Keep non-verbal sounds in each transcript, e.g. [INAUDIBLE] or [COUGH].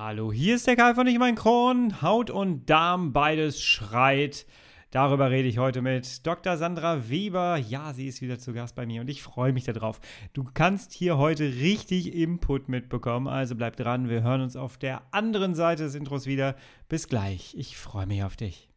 Hallo, hier ist der Kai von Ich mein Kron. Haut und Darm, beides schreit. Darüber rede ich heute mit Dr. Sandra Weber. Ja, sie ist wieder zu Gast bei mir und ich freue mich darauf. Du kannst hier heute richtig Input mitbekommen, also bleib dran. Wir hören uns auf der anderen Seite des Intros wieder. Bis gleich. Ich freue mich auf dich.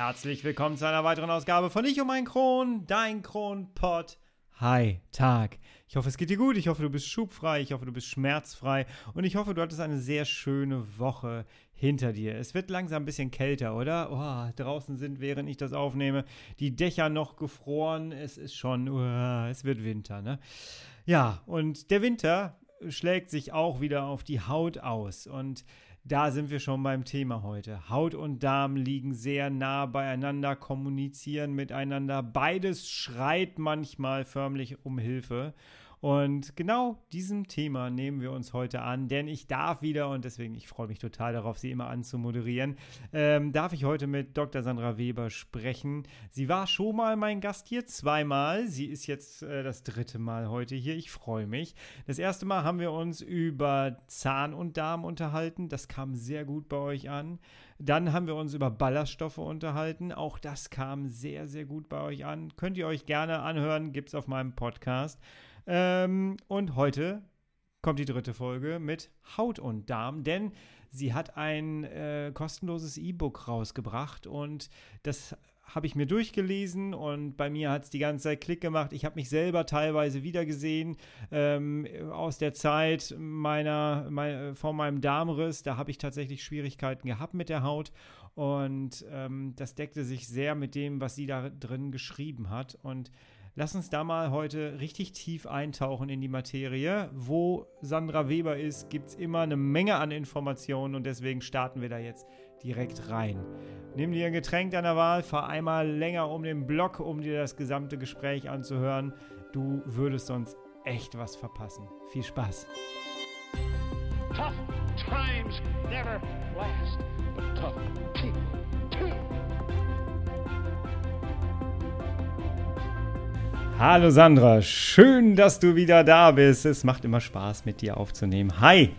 Herzlich willkommen zu einer weiteren Ausgabe von Ich um mein Kron, dein Kronpott. Hi, Tag. Ich hoffe, es geht dir gut. Ich hoffe, du bist schubfrei. Ich hoffe, du bist schmerzfrei. Und ich hoffe, du hattest eine sehr schöne Woche hinter dir. Es wird langsam ein bisschen kälter, oder? Oh, draußen sind, während ich das aufnehme, die Dächer noch gefroren. Es ist schon, oh, es wird Winter, ne? Ja, und der Winter schlägt sich auch wieder auf die Haut aus. Und da sind wir schon beim Thema heute. Haut und Darm liegen sehr nah beieinander, kommunizieren miteinander. Beides schreit manchmal förmlich um Hilfe. Und genau diesem Thema nehmen wir uns heute an, denn ich darf wieder, und deswegen, ich freue mich total darauf, sie immer anzumoderieren, ähm, darf ich heute mit Dr. Sandra Weber sprechen. Sie war schon mal mein Gast hier, zweimal. Sie ist jetzt äh, das dritte Mal heute hier. Ich freue mich. Das erste Mal haben wir uns über Zahn und Darm unterhalten. Das kam sehr gut bei euch an. Dann haben wir uns über Ballaststoffe unterhalten. Auch das kam sehr, sehr gut bei euch an. Könnt ihr euch gerne anhören, gibt es auf meinem Podcast. Ähm, und heute kommt die dritte Folge mit Haut und Darm, denn sie hat ein äh, kostenloses E-Book rausgebracht und das habe ich mir durchgelesen und bei mir hat es die ganze Zeit Klick gemacht. Ich habe mich selber teilweise wiedergesehen ähm, aus der Zeit meiner, mein, von meinem Darmriss. Da habe ich tatsächlich Schwierigkeiten gehabt mit der Haut und ähm, das deckte sich sehr mit dem, was sie da drin geschrieben hat und Lass uns da mal heute richtig tief eintauchen in die Materie. Wo Sandra Weber ist, gibt es immer eine Menge an Informationen und deswegen starten wir da jetzt direkt rein. Nimm dir ein Getränk deiner Wahl, fahr einmal länger um den Block, um dir das gesamte Gespräch anzuhören. Du würdest sonst echt was verpassen. Viel Spaß. Tough times never last, but tough people Hallo Sandra, schön, dass du wieder da bist. Es macht immer Spaß, mit dir aufzunehmen. Hi.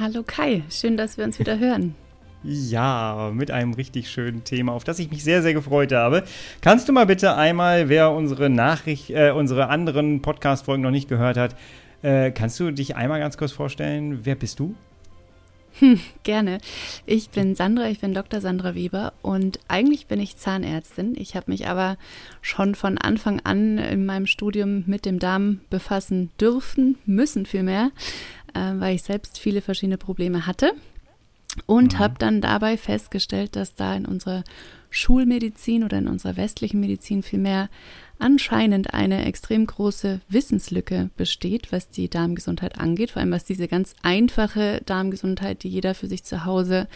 Hallo Kai, schön, dass wir uns wieder hören. Ja, mit einem richtig schönen Thema, auf das ich mich sehr, sehr gefreut habe. Kannst du mal bitte einmal, wer unsere Nachricht, äh, unsere anderen Podcast-Folgen noch nicht gehört hat, äh, kannst du dich einmal ganz kurz vorstellen, wer bist du? [LAUGHS] Gerne. Ich bin Sandra, ich bin Dr. Sandra Weber und eigentlich bin ich Zahnärztin. Ich habe mich aber schon von Anfang an in meinem Studium mit dem Darm befassen dürfen, müssen vielmehr, äh, weil ich selbst viele verschiedene Probleme hatte und mhm. habe dann dabei festgestellt, dass da in unserer Schulmedizin oder in unserer westlichen Medizin vielmehr anscheinend eine extrem große Wissenslücke besteht, was die Darmgesundheit angeht, vor allem was diese ganz einfache Darmgesundheit, die jeder für sich zu Hause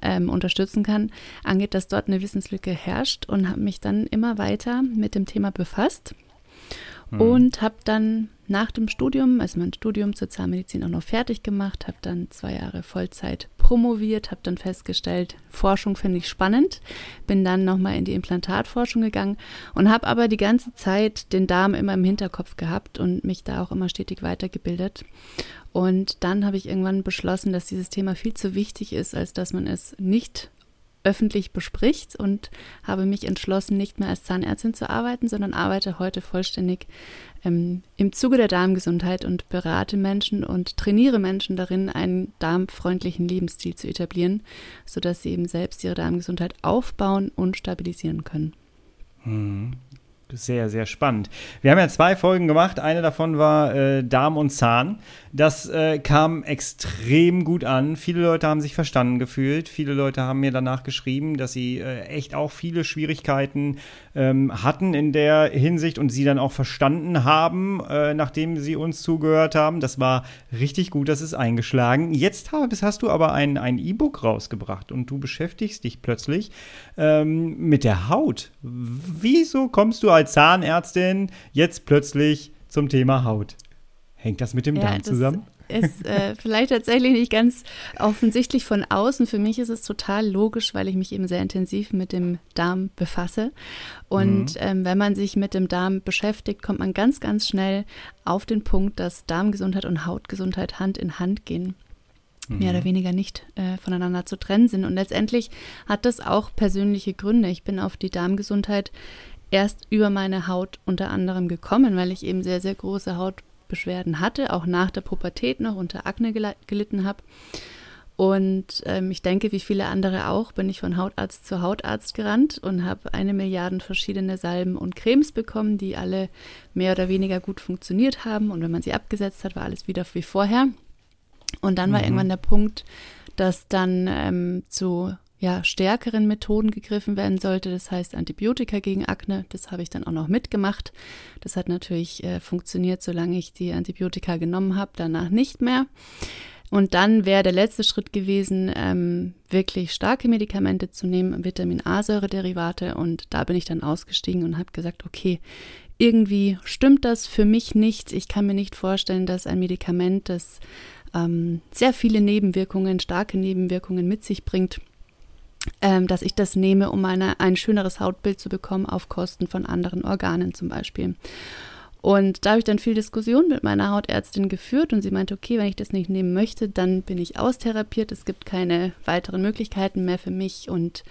ähm, unterstützen kann, angeht, dass dort eine Wissenslücke herrscht und habe mich dann immer weiter mit dem Thema befasst mhm. und habe dann nach dem Studium, also mein Studium zur Zahnmedizin auch noch fertig gemacht, habe dann zwei Jahre Vollzeit promoviert, habe dann festgestellt, Forschung finde ich spannend, bin dann nochmal in die Implantatforschung gegangen und habe aber die ganze Zeit den Darm immer im Hinterkopf gehabt und mich da auch immer stetig weitergebildet. Und dann habe ich irgendwann beschlossen, dass dieses Thema viel zu wichtig ist, als dass man es nicht öffentlich bespricht und habe mich entschlossen, nicht mehr als Zahnärztin zu arbeiten, sondern arbeite heute vollständig ähm, im Zuge der Darmgesundheit und berate Menschen und trainiere Menschen darin, einen darmfreundlichen Lebensstil zu etablieren, sodass sie eben selbst ihre Darmgesundheit aufbauen und stabilisieren können. Sehr, sehr spannend. Wir haben ja zwei Folgen gemacht. Eine davon war äh, Darm und Zahn. Das äh, kam extrem gut an. Viele Leute haben sich verstanden gefühlt. Viele Leute haben mir danach geschrieben, dass sie äh, echt auch viele Schwierigkeiten ähm, hatten in der Hinsicht und sie dann auch verstanden haben, äh, nachdem sie uns zugehört haben. Das war richtig gut, das ist eingeschlagen. Jetzt hast du aber ein E-Book rausgebracht und du beschäftigst dich plötzlich ähm, mit der Haut. Wieso kommst du als Zahnärztin jetzt plötzlich zum Thema Haut? Hängt das mit dem ja, Darm zusammen? ist äh, [LAUGHS] vielleicht tatsächlich nicht ganz offensichtlich von außen. Für mich ist es total logisch, weil ich mich eben sehr intensiv mit dem Darm befasse. Und mhm. ähm, wenn man sich mit dem Darm beschäftigt, kommt man ganz, ganz schnell auf den Punkt, dass Darmgesundheit und Hautgesundheit Hand in Hand gehen mehr oder mhm. weniger nicht äh, voneinander zu trennen sind. Und letztendlich hat das auch persönliche Gründe. Ich bin auf die Darmgesundheit erst über meine Haut unter anderem gekommen, weil ich eben sehr, sehr große Hautbeschwerden hatte, auch nach der Pubertät noch unter Akne gelitten habe. Und ähm, ich denke, wie viele andere auch, bin ich von Hautarzt zu Hautarzt gerannt und habe eine Milliarde verschiedene Salben und Cremes bekommen, die alle mehr oder weniger gut funktioniert haben. Und wenn man sie abgesetzt hat, war alles wieder wie vorher. Und dann war mhm. irgendwann der Punkt, dass dann ähm, zu ja, stärkeren Methoden gegriffen werden sollte. Das heißt Antibiotika gegen Akne. Das habe ich dann auch noch mitgemacht. Das hat natürlich äh, funktioniert, solange ich die Antibiotika genommen habe, danach nicht mehr. Und dann wäre der letzte Schritt gewesen, ähm, wirklich starke Medikamente zu nehmen, Vitamin A-Säure-Derivate. Und da bin ich dann ausgestiegen und habe gesagt, okay, irgendwie stimmt das für mich nicht. Ich kann mir nicht vorstellen, dass ein Medikament, das ähm, sehr viele Nebenwirkungen, starke Nebenwirkungen mit sich bringt, ähm, dass ich das nehme, um eine, ein schöneres Hautbild zu bekommen auf Kosten von anderen Organen zum Beispiel. Und da habe ich dann viel Diskussion mit meiner Hautärztin geführt und sie meinte, okay, wenn ich das nicht nehmen möchte, dann bin ich austherapiert. Es gibt keine weiteren Möglichkeiten mehr für mich und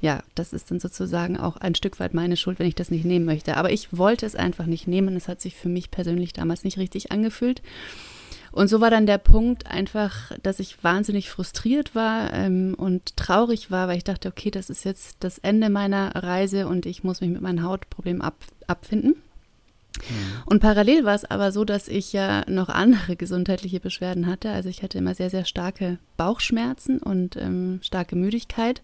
ja, das ist dann sozusagen auch ein Stück weit meine Schuld, wenn ich das nicht nehmen möchte. Aber ich wollte es einfach nicht nehmen. Es hat sich für mich persönlich damals nicht richtig angefühlt. Und so war dann der Punkt einfach, dass ich wahnsinnig frustriert war ähm, und traurig war, weil ich dachte, okay, das ist jetzt das Ende meiner Reise und ich muss mich mit meinem Hautproblem ab, abfinden. Mhm. Und parallel war es aber so, dass ich ja noch andere [LAUGHS] gesundheitliche Beschwerden hatte. Also ich hatte immer sehr, sehr starke Bauchschmerzen und ähm, starke Müdigkeit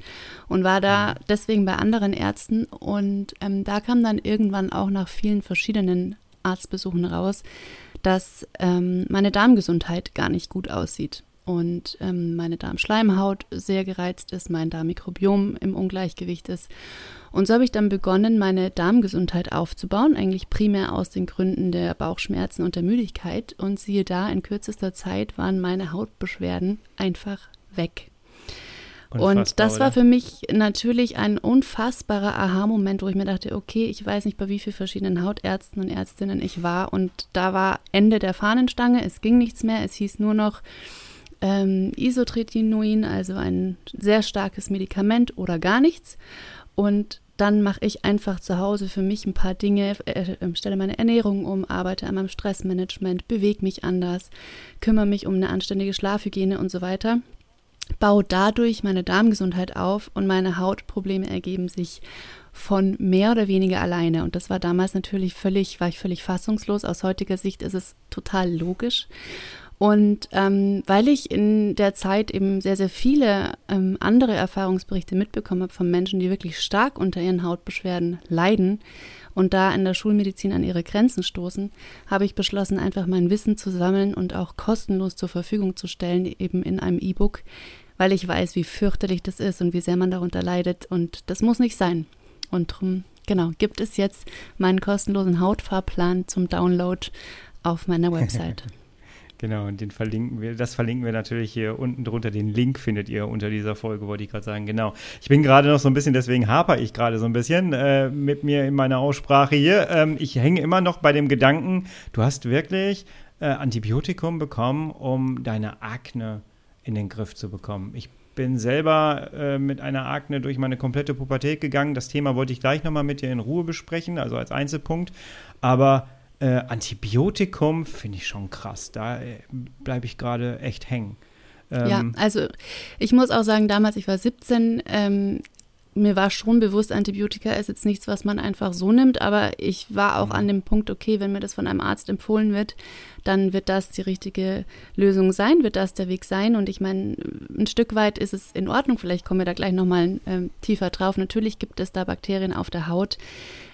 und war da mhm. deswegen bei anderen Ärzten. Und ähm, da kam dann irgendwann auch nach vielen verschiedenen Arztbesuchen raus, dass ähm, meine Darmgesundheit gar nicht gut aussieht und ähm, meine Darmschleimhaut sehr gereizt ist, mein Darmmikrobiom im Ungleichgewicht ist. Und so habe ich dann begonnen, meine Darmgesundheit aufzubauen, eigentlich primär aus den Gründen der Bauchschmerzen und der Müdigkeit. Und siehe da, in kürzester Zeit waren meine Hautbeschwerden einfach weg. Unfassbar, und das oder? war für mich natürlich ein unfassbarer Aha-Moment, wo ich mir dachte, okay, ich weiß nicht, bei wie vielen verschiedenen Hautärzten und Ärztinnen ich war. Und da war Ende der Fahnenstange, es ging nichts mehr, es hieß nur noch ähm, Isotretinoin, also ein sehr starkes Medikament oder gar nichts. Und dann mache ich einfach zu Hause für mich ein paar Dinge, äh, äh, stelle meine Ernährung um, arbeite an meinem Stressmanagement, bewege mich anders, kümmere mich um eine anständige Schlafhygiene und so weiter baue dadurch meine Darmgesundheit auf und meine Hautprobleme ergeben sich von mehr oder weniger alleine. Und das war damals natürlich völlig, war ich völlig fassungslos. Aus heutiger Sicht ist es total logisch. Und ähm, weil ich in der Zeit eben sehr, sehr viele ähm, andere Erfahrungsberichte mitbekommen habe von Menschen, die wirklich stark unter ihren Hautbeschwerden leiden und da in der Schulmedizin an ihre Grenzen stoßen, habe ich beschlossen, einfach mein Wissen zu sammeln und auch kostenlos zur Verfügung zu stellen, eben in einem E-Book, weil ich weiß, wie fürchterlich das ist und wie sehr man darunter leidet. Und das muss nicht sein. Und darum, genau, gibt es jetzt meinen kostenlosen Hautfahrplan zum Download auf meiner [LAUGHS] Website. Genau, und den verlinken wir, das verlinken wir natürlich hier unten drunter. Den Link findet ihr unter dieser Folge, wollte ich gerade sagen. Genau. Ich bin gerade noch so ein bisschen, deswegen haper ich gerade so ein bisschen äh, mit mir in meiner Aussprache hier. Ähm, ich hänge immer noch bei dem Gedanken, du hast wirklich äh, Antibiotikum bekommen, um deine Akne in den Griff zu bekommen. Ich bin selber äh, mit einer Akne durch meine komplette Pubertät gegangen. Das Thema wollte ich gleich nochmal mit dir in Ruhe besprechen, also als Einzelpunkt. Aber äh, Antibiotikum finde ich schon krass. Da äh, bleibe ich gerade echt hängen. Ähm, ja, also ich muss auch sagen, damals, ich war 17, ähm, mir war schon bewusst, Antibiotika ist jetzt nichts, was man einfach so nimmt, aber ich war auch mhm. an dem Punkt, okay, wenn mir das von einem Arzt empfohlen wird, dann wird das die richtige Lösung sein, wird das der Weg sein. Und ich meine, ein Stück weit ist es in Ordnung, vielleicht kommen wir da gleich nochmal ähm, tiefer drauf. Natürlich gibt es da Bakterien auf der Haut,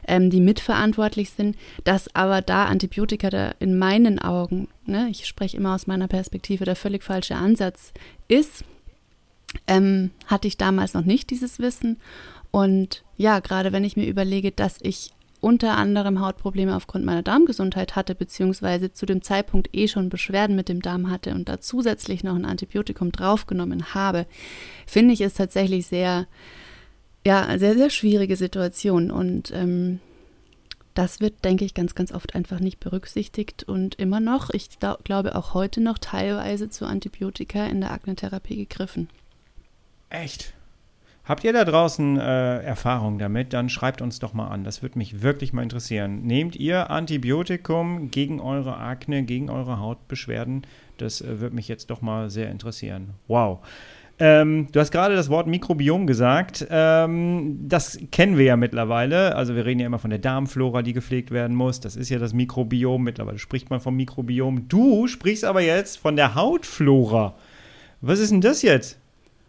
ähm, die mitverantwortlich sind, dass aber da Antibiotika da in meinen Augen, ne, ich spreche immer aus meiner Perspektive, der völlig falsche Ansatz ist ähm, hatte ich damals noch nicht dieses Wissen. Und ja, gerade wenn ich mir überlege, dass ich unter anderem Hautprobleme aufgrund meiner Darmgesundheit hatte, beziehungsweise zu dem Zeitpunkt eh schon Beschwerden mit dem Darm hatte und da zusätzlich noch ein Antibiotikum draufgenommen habe, finde ich es tatsächlich sehr, ja, sehr, sehr schwierige Situation. Und ähm, das wird, denke ich, ganz, ganz oft einfach nicht berücksichtigt und immer noch, ich glaube auch heute noch teilweise zu Antibiotika in der Aknetherapie gegriffen. Echt? Habt ihr da draußen äh, Erfahrung damit? Dann schreibt uns doch mal an. Das würde mich wirklich mal interessieren. Nehmt ihr Antibiotikum gegen eure Akne, gegen eure Hautbeschwerden? Das äh, würde mich jetzt doch mal sehr interessieren. Wow. Ähm, du hast gerade das Wort Mikrobiom gesagt. Ähm, das kennen wir ja mittlerweile. Also wir reden ja immer von der Darmflora, die gepflegt werden muss. Das ist ja das Mikrobiom. Mittlerweile spricht man vom Mikrobiom. Du sprichst aber jetzt von der Hautflora. Was ist denn das jetzt?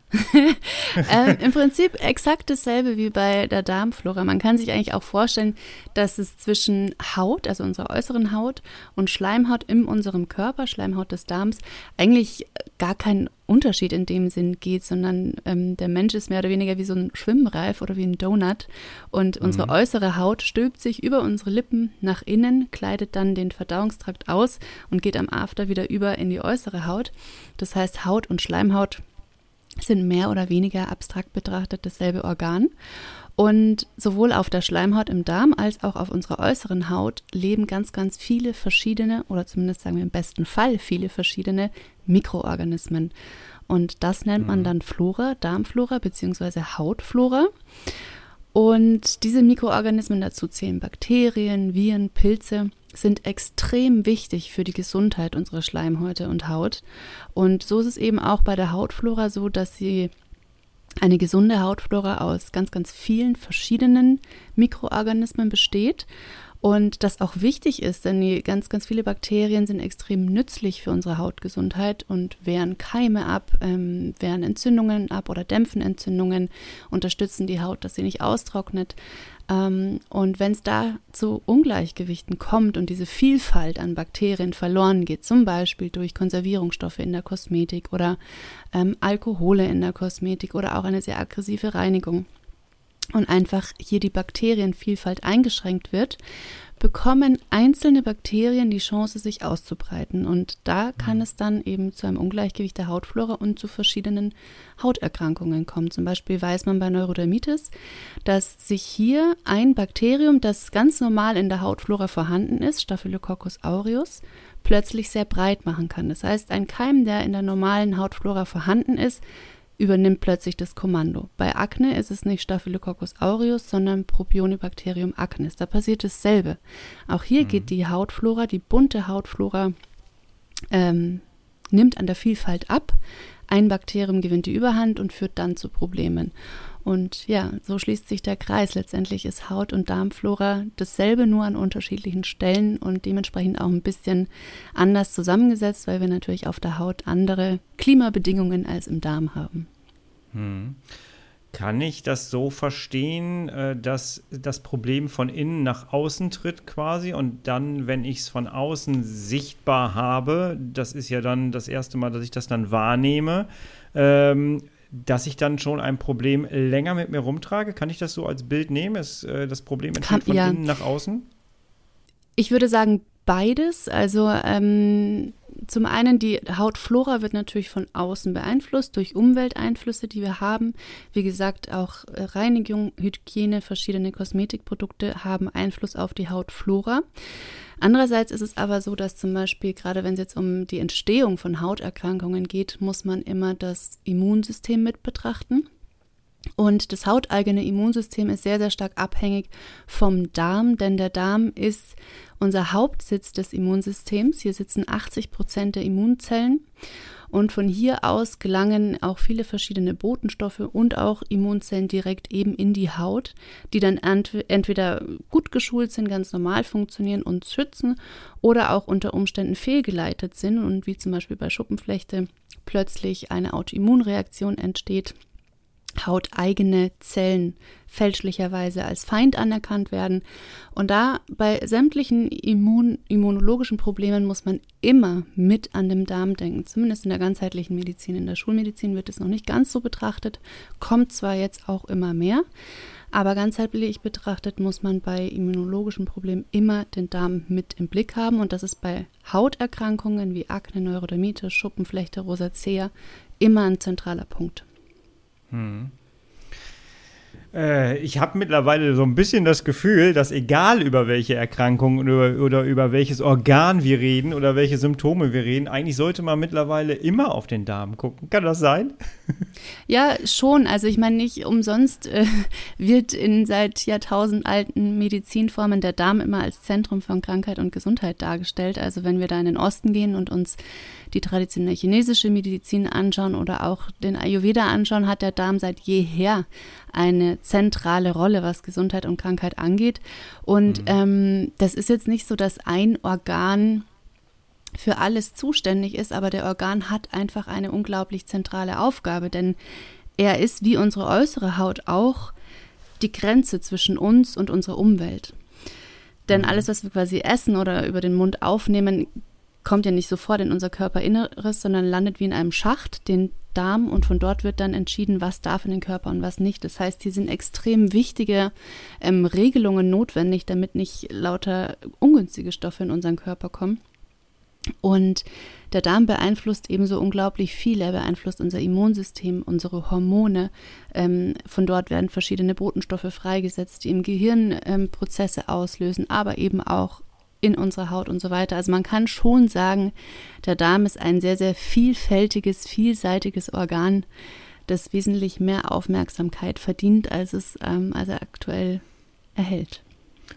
[LAUGHS] ähm, Im Prinzip exakt dasselbe wie bei der Darmflora. Man kann sich eigentlich auch vorstellen, dass es zwischen Haut, also unserer äußeren Haut, und Schleimhaut in unserem Körper, Schleimhaut des Darms, eigentlich gar keinen Unterschied in dem Sinn geht, sondern ähm, der Mensch ist mehr oder weniger wie so ein Schwimmreif oder wie ein Donut. Und unsere mhm. äußere Haut stülpt sich über unsere Lippen nach innen, kleidet dann den Verdauungstrakt aus und geht am After wieder über in die äußere Haut. Das heißt, Haut und Schleimhaut sind mehr oder weniger abstrakt betrachtet dasselbe Organ. Und sowohl auf der Schleimhaut im Darm als auch auf unserer äußeren Haut leben ganz, ganz viele verschiedene, oder zumindest sagen wir im besten Fall viele verschiedene Mikroorganismen. Und das nennt man mhm. dann Flora, Darmflora bzw. Hautflora. Und diese Mikroorganismen, dazu zählen Bakterien, Viren, Pilze, sind extrem wichtig für die Gesundheit unserer Schleimhäute und Haut. Und so ist es eben auch bei der Hautflora so, dass sie eine gesunde Hautflora aus ganz, ganz vielen verschiedenen Mikroorganismen besteht und das auch wichtig ist, denn die ganz, ganz viele Bakterien sind extrem nützlich für unsere Hautgesundheit und wehren Keime ab, ähm, wehren Entzündungen ab oder dämpfen Entzündungen, unterstützen die Haut, dass sie nicht austrocknet. Ähm, und wenn es da zu Ungleichgewichten kommt und diese Vielfalt an Bakterien verloren geht, zum Beispiel durch Konservierungsstoffe in der Kosmetik oder ähm, Alkohole in der Kosmetik oder auch eine sehr aggressive Reinigung, und einfach hier die Bakterienvielfalt eingeschränkt wird, bekommen einzelne Bakterien die Chance, sich auszubreiten. Und da kann es dann eben zu einem Ungleichgewicht der Hautflora und zu verschiedenen Hauterkrankungen kommen. Zum Beispiel weiß man bei Neurodermitis, dass sich hier ein Bakterium, das ganz normal in der Hautflora vorhanden ist, Staphylococcus aureus, plötzlich sehr breit machen kann. Das heißt, ein Keim, der in der normalen Hautflora vorhanden ist, übernimmt plötzlich das Kommando. Bei Akne ist es nicht Staphylococcus aureus, sondern Propionibacterium acnes. Da passiert dasselbe. Auch hier mhm. geht die Hautflora, die bunte Hautflora, ähm, nimmt an der Vielfalt ab. Ein Bakterium gewinnt die Überhand und führt dann zu Problemen. Und ja, so schließt sich der Kreis. Letztendlich ist Haut- und Darmflora dasselbe, nur an unterschiedlichen Stellen und dementsprechend auch ein bisschen anders zusammengesetzt, weil wir natürlich auf der Haut andere Klimabedingungen als im Darm haben. Hm. Kann ich das so verstehen, äh, dass das Problem von innen nach außen tritt quasi und dann, wenn ich es von außen sichtbar habe, das ist ja dann das erste Mal, dass ich das dann wahrnehme, ähm, dass ich dann schon ein Problem länger mit mir rumtrage? Kann ich das so als Bild nehmen? Ist äh, das Problem entsteht von ja. innen nach außen? Ich würde sagen beides. Also ähm, zum einen die Hautflora wird natürlich von außen beeinflusst durch Umwelteinflüsse, die wir haben. Wie gesagt, auch Reinigung, Hygiene, verschiedene Kosmetikprodukte haben Einfluss auf die Hautflora. Andererseits ist es aber so, dass zum Beispiel, gerade wenn es jetzt um die Entstehung von Hauterkrankungen geht, muss man immer das Immunsystem mit betrachten. Und das hauteigene Immunsystem ist sehr, sehr stark abhängig vom Darm, denn der Darm ist unser Hauptsitz des Immunsystems. Hier sitzen 80 Prozent der Immunzellen. Und von hier aus gelangen auch viele verschiedene Botenstoffe und auch Immunzellen direkt eben in die Haut, die dann entweder gut geschult sind, ganz normal funktionieren und schützen oder auch unter Umständen fehlgeleitet sind. Und wie zum Beispiel bei Schuppenflechte plötzlich eine Autoimmunreaktion entsteht hauteigene Zellen fälschlicherweise als Feind anerkannt werden. Und da bei sämtlichen Immun immunologischen Problemen muss man immer mit an den Darm denken, zumindest in der ganzheitlichen Medizin. In der Schulmedizin wird es noch nicht ganz so betrachtet, kommt zwar jetzt auch immer mehr, aber ganzheitlich betrachtet muss man bei immunologischen Problemen immer den Darm mit im Blick haben und das ist bei Hauterkrankungen wie Akne, Neurodermitis, Schuppenflechte, Rosacea immer ein zentraler Punkt. Hm. Äh, ich habe mittlerweile so ein bisschen das Gefühl, dass egal über welche Erkrankung oder, oder, über welches Organ wir reden oder welche Symptome wir reden, eigentlich sollte man mittlerweile immer auf den Darm gucken. Kann das sein? [LAUGHS] Ja, schon. Also ich meine, nicht umsonst äh, wird in seit Jahrtausend alten Medizinformen der Darm immer als Zentrum von Krankheit und Gesundheit dargestellt. Also wenn wir da in den Osten gehen und uns die traditionelle chinesische Medizin anschauen oder auch den Ayurveda anschauen, hat der Darm seit jeher eine zentrale Rolle, was Gesundheit und Krankheit angeht. Und mhm. ähm, das ist jetzt nicht so, dass ein Organ für alles zuständig ist, aber der Organ hat einfach eine unglaublich zentrale Aufgabe, denn er ist wie unsere äußere Haut auch die Grenze zwischen uns und unserer Umwelt. Denn mhm. alles, was wir quasi essen oder über den Mund aufnehmen, kommt ja nicht sofort in unser Körperinneres, sondern landet wie in einem Schacht, den Darm, und von dort wird dann entschieden, was darf in den Körper und was nicht. Das heißt, hier sind extrem wichtige ähm, Regelungen notwendig, damit nicht lauter ungünstige Stoffe in unseren Körper kommen. Und der Darm beeinflusst ebenso unglaublich viel. Er beeinflusst unser Immunsystem, unsere Hormone. Ähm, von dort werden verschiedene Botenstoffe freigesetzt, die im Gehirn ähm, Prozesse auslösen, aber eben auch in unserer Haut und so weiter. Also man kann schon sagen, der Darm ist ein sehr, sehr vielfältiges, vielseitiges Organ, das wesentlich mehr Aufmerksamkeit verdient, als es ähm, also aktuell erhält.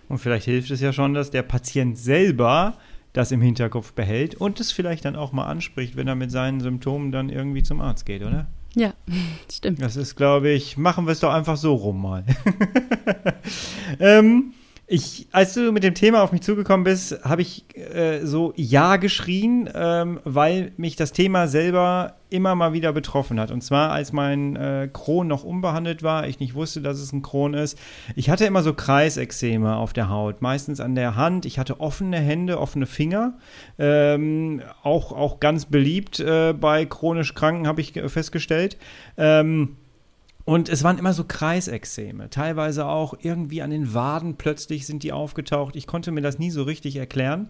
Und vielleicht hilft es ja schon, dass der Patient selber das im Hinterkopf behält und es vielleicht dann auch mal anspricht, wenn er mit seinen Symptomen dann irgendwie zum Arzt geht, oder? Ja, [LAUGHS] stimmt. Das ist, glaube ich, machen wir es doch einfach so rum mal. [LAUGHS] ähm, ich, als du mit dem Thema auf mich zugekommen bist, habe ich äh, so Ja geschrien, ähm, weil mich das Thema selber immer mal wieder betroffen hat. Und zwar, als mein äh, Kron noch unbehandelt war, ich nicht wusste, dass es ein Kron ist. Ich hatte immer so Kreisexeme auf der Haut, meistens an der Hand. Ich hatte offene Hände, offene Finger. Ähm, auch, auch ganz beliebt äh, bei chronisch Kranken, habe ich festgestellt. Ähm, und es waren immer so Kreisexeme, teilweise auch irgendwie an den Waden plötzlich sind die aufgetaucht. Ich konnte mir das nie so richtig erklären.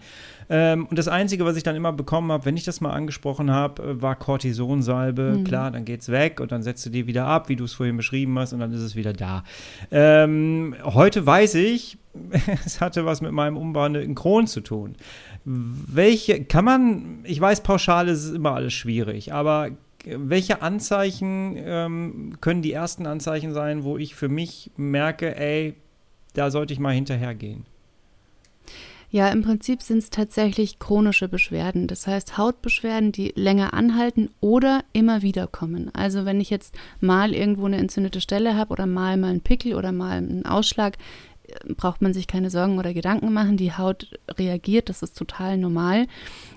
Ähm, und das Einzige, was ich dann immer bekommen habe, wenn ich das mal angesprochen habe, äh, war Cortisonsalbe. Mhm. Klar, dann geht's weg und dann setzt du die wieder ab, wie du es vorhin beschrieben hast, und dann ist es wieder da. Ähm, heute weiß ich, [LAUGHS] es hatte was mit meinem unbehandelten Kron zu tun. Welche kann man, ich weiß, pauschal ist es immer alles schwierig, aber welche Anzeichen ähm, können die ersten Anzeichen sein, wo ich für mich merke, ey, da sollte ich mal hinterhergehen? Ja, im Prinzip sind es tatsächlich chronische Beschwerden. Das heißt Hautbeschwerden, die länger anhalten oder immer wieder kommen. Also wenn ich jetzt mal irgendwo eine entzündete Stelle habe oder mal mal einen Pickel oder mal einen Ausschlag, braucht man sich keine Sorgen oder Gedanken machen. Die Haut reagiert, das ist total normal.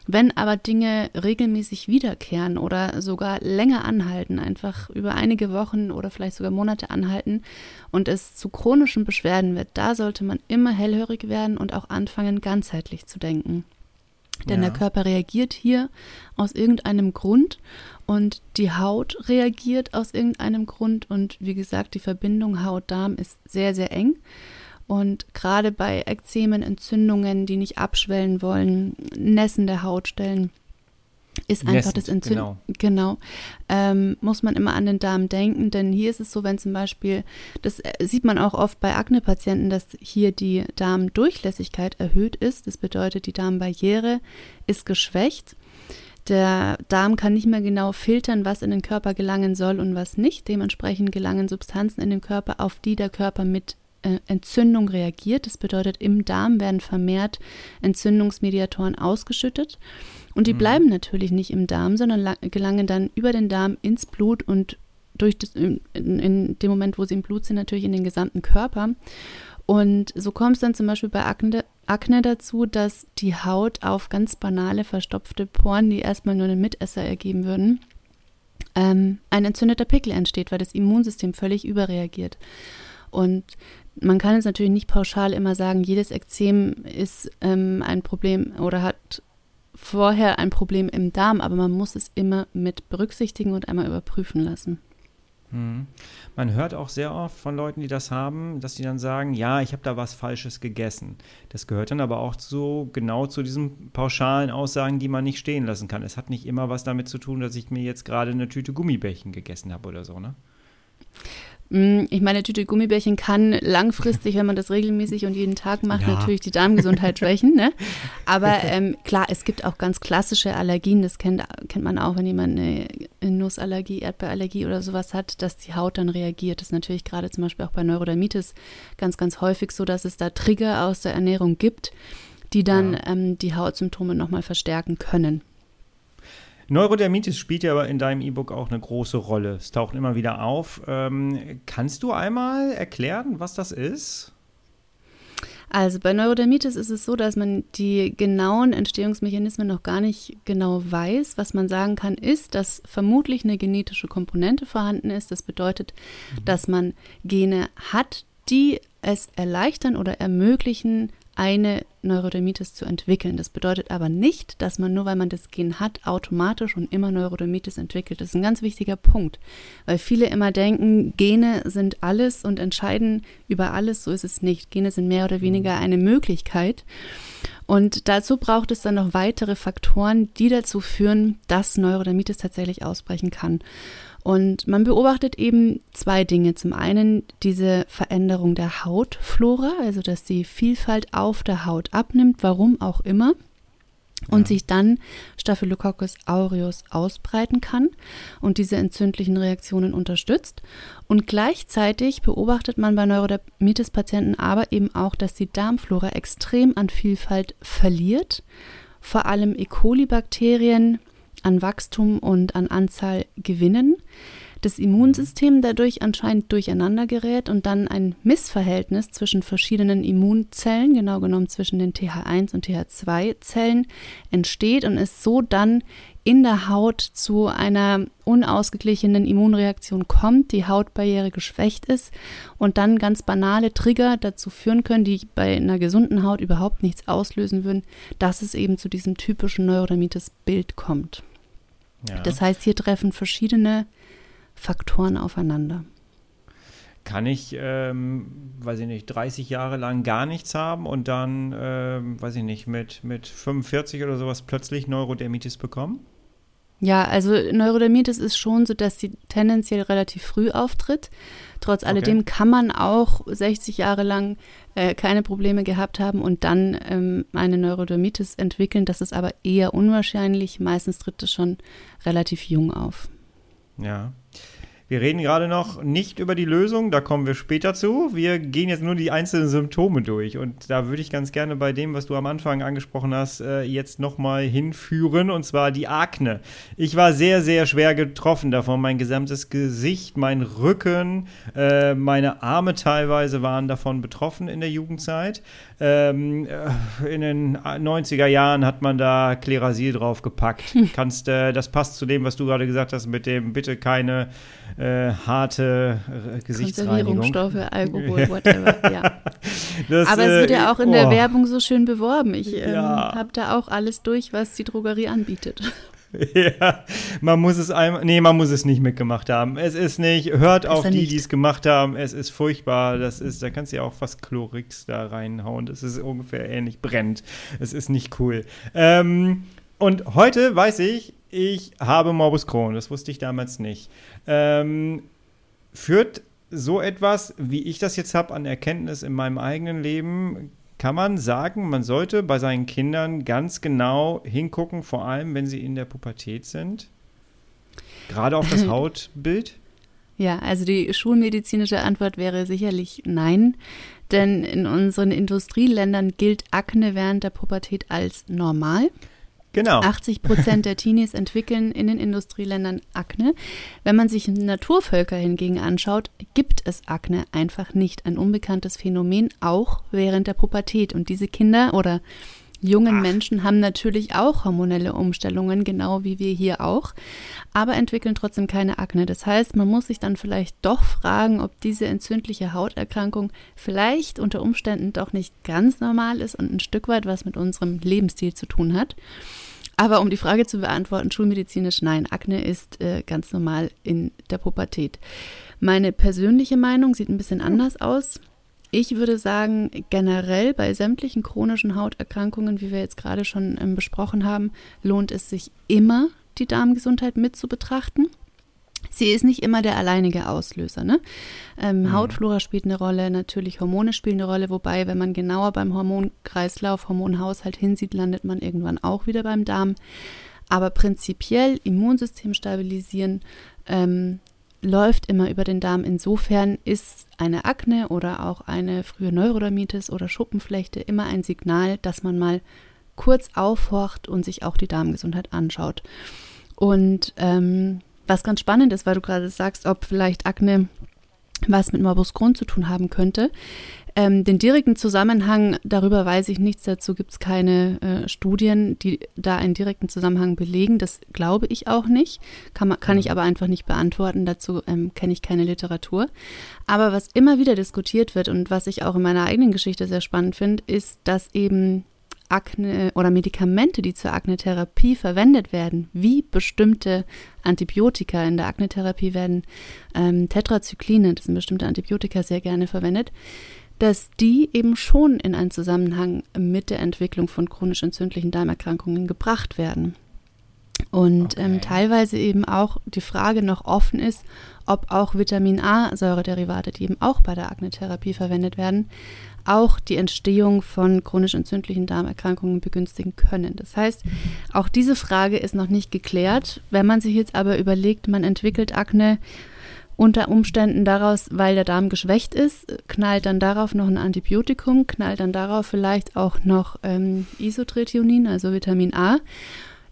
Wenn aber Dinge regelmäßig wiederkehren oder sogar länger anhalten, einfach über einige Wochen oder vielleicht sogar Monate anhalten und es zu chronischen Beschwerden wird, da sollte man immer hellhörig werden und auch anfangen, ganzheitlich zu denken. Denn ja. der Körper reagiert hier aus irgendeinem Grund und die Haut reagiert aus irgendeinem Grund. Und wie gesagt, die Verbindung Haut-Darm ist sehr, sehr eng. Und gerade bei Ekzemen, Entzündungen, die nicht abschwellen wollen, nässende Hautstellen, ist einfach Nessend, das Entzündung. Genau. genau ähm, muss man immer an den Darm denken, denn hier ist es so, wenn zum Beispiel, das äh, sieht man auch oft bei Akne-Patienten, dass hier die Darmdurchlässigkeit erhöht ist. Das bedeutet, die Darmbarriere ist geschwächt. Der Darm kann nicht mehr genau filtern, was in den Körper gelangen soll und was nicht. Dementsprechend gelangen Substanzen in den Körper, auf die der Körper mit Entzündung reagiert. Das bedeutet, im Darm werden vermehrt Entzündungsmediatoren ausgeschüttet. Und die mhm. bleiben natürlich nicht im Darm, sondern gelangen dann über den Darm ins Blut und durch das, in, in, dem Moment, wo sie im Blut sind, natürlich in den gesamten Körper. Und so kommt es dann zum Beispiel bei Akne, Akne dazu, dass die Haut auf ganz banale, verstopfte Poren, die erstmal nur einen Mitesser ergeben würden, ähm, ein entzündeter Pickel entsteht, weil das Immunsystem völlig überreagiert. Und man kann jetzt natürlich nicht pauschal immer sagen, jedes Ekzem ist ähm, ein Problem oder hat vorher ein Problem im Darm, aber man muss es immer mit berücksichtigen und einmal überprüfen lassen. Hm. Man hört auch sehr oft von Leuten, die das haben, dass die dann sagen, ja, ich habe da was Falsches gegessen. Das gehört dann aber auch so genau zu diesen pauschalen Aussagen, die man nicht stehen lassen kann. Es hat nicht immer was damit zu tun, dass ich mir jetzt gerade eine Tüte Gummibärchen gegessen habe oder so, ne? Mm, ich meine, Tüte Gummibärchen kann langfristig, wenn man das regelmäßig und jeden Tag macht, ja. natürlich die Darmgesundheit [LAUGHS] schwächen. Ne? Aber ähm, klar, es gibt auch ganz klassische Allergien. Das kennt, kennt man auch, wenn jemand eine Nussallergie, Erdbeerallergie oder sowas hat, dass die Haut dann reagiert. Das ist natürlich gerade zum Beispiel auch bei Neurodermitis ganz, ganz häufig so, dass es da Trigger aus der Ernährung gibt, die dann ja. ähm, die Hautsymptome nochmal verstärken können. Neurodermitis spielt ja aber in deinem E-Book auch eine große Rolle. Es taucht immer wieder auf. Ähm, kannst du einmal erklären, was das ist? Also bei Neurodermitis ist es so, dass man die genauen Entstehungsmechanismen noch gar nicht genau weiß. Was man sagen kann, ist, dass vermutlich eine genetische Komponente vorhanden ist. Das bedeutet, mhm. dass man Gene hat, die es erleichtern oder ermöglichen, eine Neurodermitis zu entwickeln. Das bedeutet aber nicht, dass man nur weil man das Gen hat, automatisch und immer Neurodermitis entwickelt. Das ist ein ganz wichtiger Punkt, weil viele immer denken, Gene sind alles und entscheiden über alles. So ist es nicht. Gene sind mehr oder weniger eine Möglichkeit. Und dazu braucht es dann noch weitere Faktoren, die dazu führen, dass Neurodermitis tatsächlich ausbrechen kann. Und man beobachtet eben zwei Dinge. Zum einen diese Veränderung der Hautflora, also dass die Vielfalt auf der Haut abnimmt, warum auch immer. Und ja. sich dann Staphylococcus aureus ausbreiten kann und diese entzündlichen Reaktionen unterstützt. Und gleichzeitig beobachtet man bei Neurodermitis-Patienten aber eben auch, dass die Darmflora extrem an Vielfalt verliert. Vor allem E. coli-Bakterien, an Wachstum und an Anzahl gewinnen, das Immunsystem dadurch anscheinend durcheinander gerät und dann ein Missverhältnis zwischen verschiedenen Immunzellen, genau genommen zwischen den TH1 und TH2-Zellen, entsteht und es so dann in der Haut zu einer unausgeglichenen Immunreaktion kommt, die Hautbarriere geschwächt ist und dann ganz banale Trigger dazu führen können, die bei einer gesunden Haut überhaupt nichts auslösen würden, dass es eben zu diesem typischen Neurodermitis-Bild kommt. Das heißt, hier treffen verschiedene Faktoren aufeinander. Kann ich, ähm, weiß ich nicht, 30 Jahre lang gar nichts haben und dann, ähm, weiß ich nicht, mit, mit 45 oder sowas plötzlich Neurodermitis bekommen? Ja, also Neurodermitis ist schon so, dass sie tendenziell relativ früh auftritt. Trotz alledem okay. kann man auch 60 Jahre lang äh, keine Probleme gehabt haben und dann ähm, eine Neurodermitis entwickeln. Das ist aber eher unwahrscheinlich. Meistens tritt es schon relativ jung auf. Ja. Wir reden gerade noch nicht über die Lösung, da kommen wir später zu. Wir gehen jetzt nur die einzelnen Symptome durch. Und da würde ich ganz gerne bei dem, was du am Anfang angesprochen hast, äh, jetzt nochmal hinführen, und zwar die Akne. Ich war sehr, sehr schwer getroffen davon. Mein gesamtes Gesicht, mein Rücken, äh, meine Arme teilweise waren davon betroffen in der Jugendzeit. Ähm, äh, in den 90er Jahren hat man da Klerasil draufgepackt. [LAUGHS] Kannst, äh, das passt zu dem, was du gerade gesagt hast, mit dem bitte keine äh, harte äh, Gesichtsreinigung. Konservierungsstoffe, Alkohol, whatever, [LAUGHS] ja. Das, Aber es wird ja äh, auch in der oh. Werbung so schön beworben. Ich ähm, ja. habe da auch alles durch, was die Drogerie anbietet. [LAUGHS] Ja, man muss es einmal, nee, man muss es nicht mitgemacht haben. Es ist nicht, hört auf die, die es gemacht haben. Es ist furchtbar. Das ist, da kannst du ja auch fast Chlorix da reinhauen. Das ist ungefähr ähnlich brennt. Es ist nicht cool. Ähm, und heute weiß ich, ich habe Morbus Crohn. Das wusste ich damals nicht. Ähm, führt so etwas, wie ich das jetzt habe, an Erkenntnis in meinem eigenen Leben, kann man sagen, man sollte bei seinen Kindern ganz genau hingucken, vor allem wenn sie in der Pubertät sind? Gerade auf das [LAUGHS] Hautbild? Ja, also die schulmedizinische Antwort wäre sicherlich nein, denn in unseren Industrieländern gilt Akne während der Pubertät als normal. Genau. 80 Prozent der Teenies entwickeln in den Industrieländern Akne. Wenn man sich Naturvölker hingegen anschaut, gibt es Akne einfach nicht. Ein unbekanntes Phänomen, auch während der Pubertät. Und diese Kinder oder jungen Ach. Menschen haben natürlich auch hormonelle Umstellungen, genau wie wir hier auch, aber entwickeln trotzdem keine Akne. Das heißt, man muss sich dann vielleicht doch fragen, ob diese entzündliche Hauterkrankung vielleicht unter Umständen doch nicht ganz normal ist und ein Stück weit was mit unserem Lebensstil zu tun hat. Aber um die Frage zu beantworten, schulmedizinisch nein, Akne ist äh, ganz normal in der Pubertät. Meine persönliche Meinung sieht ein bisschen anders aus. Ich würde sagen, generell bei sämtlichen chronischen Hauterkrankungen, wie wir jetzt gerade schon ähm, besprochen haben, lohnt es sich immer, die Darmgesundheit mit zu betrachten. Sie ist nicht immer der alleinige Auslöser. Ne? Ähm, mhm. Hautflora spielt eine Rolle, natürlich Hormone spielen eine Rolle, wobei, wenn man genauer beim Hormonkreislauf, Hormonhaushalt hinsieht, landet man irgendwann auch wieder beim Darm. Aber prinzipiell Immunsystem stabilisieren, ähm, läuft immer über den Darm. Insofern ist eine Akne oder auch eine frühe Neurodermitis oder Schuppenflechte immer ein Signal, dass man mal kurz aufhorcht und sich auch die Darmgesundheit anschaut. Und ähm, was ganz spannend ist, weil du gerade sagst, ob vielleicht Akne was mit Morbus Crohn zu tun haben könnte. Ähm, den direkten Zusammenhang, darüber weiß ich nichts, dazu gibt es keine äh, Studien, die da einen direkten Zusammenhang belegen. Das glaube ich auch nicht, kann, man, kann ich mhm. aber einfach nicht beantworten, dazu ähm, kenne ich keine Literatur. Aber was immer wieder diskutiert wird und was ich auch in meiner eigenen Geschichte sehr spannend finde, ist, dass eben Akne oder Medikamente, die zur Aknetherapie verwendet werden, wie bestimmte Antibiotika in der Aknetherapie werden ähm, Tetrazykline, das sind bestimmte Antibiotika, sehr gerne verwendet dass die eben schon in einen Zusammenhang mit der Entwicklung von chronisch entzündlichen Darmerkrankungen gebracht werden. Und ähm, okay. ähm, teilweise eben auch die Frage noch offen ist, ob auch Vitamin A-Säurederivate, die eben auch bei der Aknetherapie verwendet werden, auch die Entstehung von chronisch entzündlichen Darmerkrankungen begünstigen können. Das heißt, auch diese Frage ist noch nicht geklärt. Wenn man sich jetzt aber überlegt, man entwickelt Akne unter Umständen daraus, weil der Darm geschwächt ist, knallt dann darauf noch ein Antibiotikum, knallt dann darauf vielleicht auch noch ähm, Isotretinoin, also Vitamin A.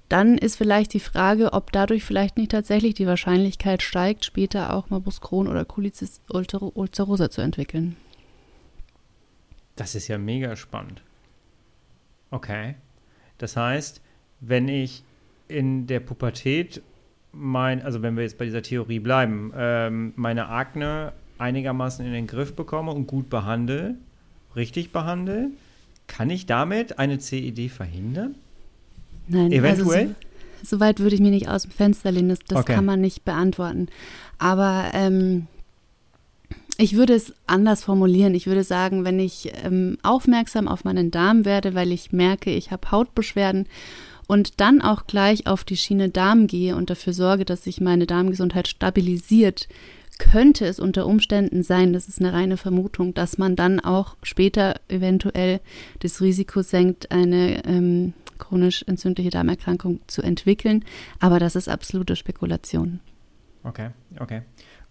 Dann ist vielleicht die Frage, ob dadurch vielleicht nicht tatsächlich die Wahrscheinlichkeit steigt, später auch Morbus Crohn oder Colitis ulcerosa zu entwickeln. Das ist ja mega spannend. Okay. Das heißt, wenn ich in der Pubertät mein, also wenn wir jetzt bei dieser Theorie bleiben, ähm, meine Akne einigermaßen in den Griff bekomme und gut behandle, richtig behandle, kann ich damit eine CED verhindern? Nein, eventuell. Also so, so, weit würde ich mir nicht aus dem Fenster lehnen, das, das okay. kann man nicht beantworten. Aber ähm, ich würde es anders formulieren. Ich würde sagen, wenn ich ähm, aufmerksam auf meinen Darm werde, weil ich merke, ich habe Hautbeschwerden und dann auch gleich auf die Schiene Darm gehe und dafür sorge, dass sich meine Darmgesundheit stabilisiert, könnte es unter Umständen sein, das ist eine reine Vermutung, dass man dann auch später eventuell das Risiko senkt, eine ähm, chronisch entzündliche Darmerkrankung zu entwickeln. Aber das ist absolute Spekulation. Okay, okay.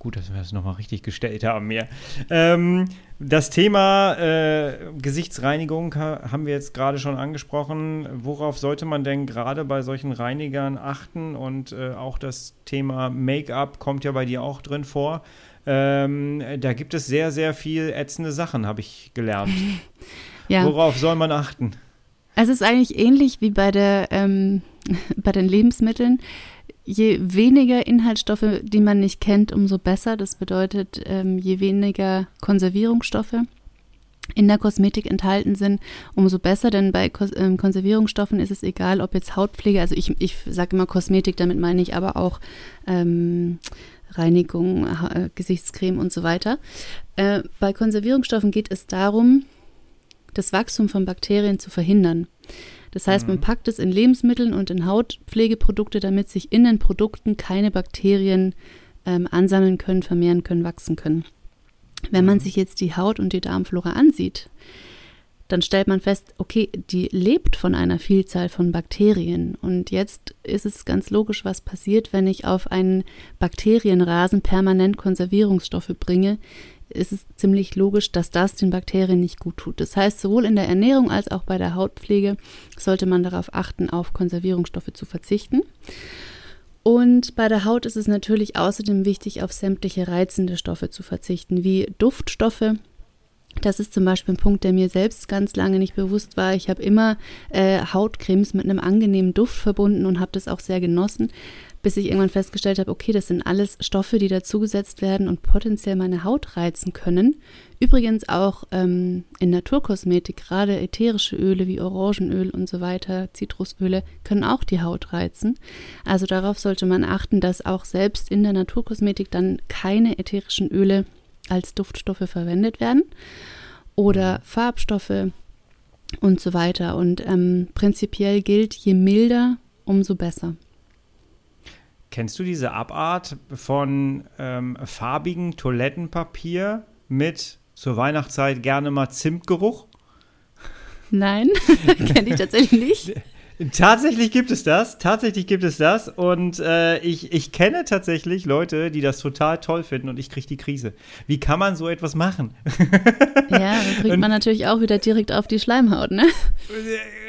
Gut, dass wir das nochmal richtig gestellt haben mir. Ähm, das Thema äh, Gesichtsreinigung haben wir jetzt gerade schon angesprochen. Worauf sollte man denn gerade bei solchen Reinigern achten? Und äh, auch das Thema Make-up kommt ja bei dir auch drin vor. Ähm, da gibt es sehr, sehr viel ätzende Sachen, habe ich gelernt. [LAUGHS] ja. Worauf soll man achten? Es ist eigentlich ähnlich wie bei, der, ähm, [LAUGHS] bei den Lebensmitteln je weniger Inhaltsstoffe, die man nicht kennt, umso besser. Das bedeutet, ähm, je weniger Konservierungsstoffe in der Kosmetik enthalten sind, umso besser, denn bei Kos ähm, Konservierungsstoffen ist es egal, ob jetzt Hautpflege, also ich, ich sage immer Kosmetik, damit meine ich aber auch ähm, Reinigung, äh, Gesichtscreme und so weiter. Äh, bei Konservierungsstoffen geht es darum, das Wachstum von Bakterien zu verhindern. Das heißt, mhm. man packt es in Lebensmitteln und in Hautpflegeprodukte, damit sich in den Produkten keine Bakterien ähm, ansammeln können, vermehren können, wachsen können. Wenn man mhm. sich jetzt die Haut und die Darmflora ansieht, dann stellt man fest, okay, die lebt von einer Vielzahl von Bakterien. Und jetzt ist es ganz logisch, was passiert, wenn ich auf einen Bakterienrasen permanent Konservierungsstoffe bringe, ist es ziemlich logisch, dass das den Bakterien nicht gut tut. Das heißt, sowohl in der Ernährung als auch bei der Hautpflege sollte man darauf achten, auf Konservierungsstoffe zu verzichten. Und bei der Haut ist es natürlich außerdem wichtig, auf sämtliche reizende Stoffe zu verzichten, wie Duftstoffe, Das ist zum Beispiel ein Punkt, der mir selbst ganz lange nicht bewusst war. Ich habe immer äh, Hautcremes mit einem angenehmen Duft verbunden und habe das auch sehr genossen, bis ich irgendwann festgestellt habe, okay, das sind alles Stoffe, die dazugesetzt werden und potenziell meine Haut reizen können. Übrigens auch ähm, in Naturkosmetik, gerade ätherische Öle wie Orangenöl und so weiter, Zitrusöle, können auch die Haut reizen. Also darauf sollte man achten, dass auch selbst in der Naturkosmetik dann keine ätherischen Öle als Duftstoffe verwendet werden oder Farbstoffe und so weiter. Und ähm, prinzipiell gilt, je milder, umso besser. Kennst du diese Abart von ähm, farbigem Toilettenpapier mit zur Weihnachtszeit gerne mal Zimtgeruch? Nein, [LAUGHS] kenne ich tatsächlich nicht. [LAUGHS] Tatsächlich gibt es das. Tatsächlich gibt es das. Und äh, ich, ich kenne tatsächlich Leute, die das total toll finden und ich kriege die Krise. Wie kann man so etwas machen? [LAUGHS] Ja, da kriegt man natürlich auch wieder direkt auf die Schleimhaut, ne?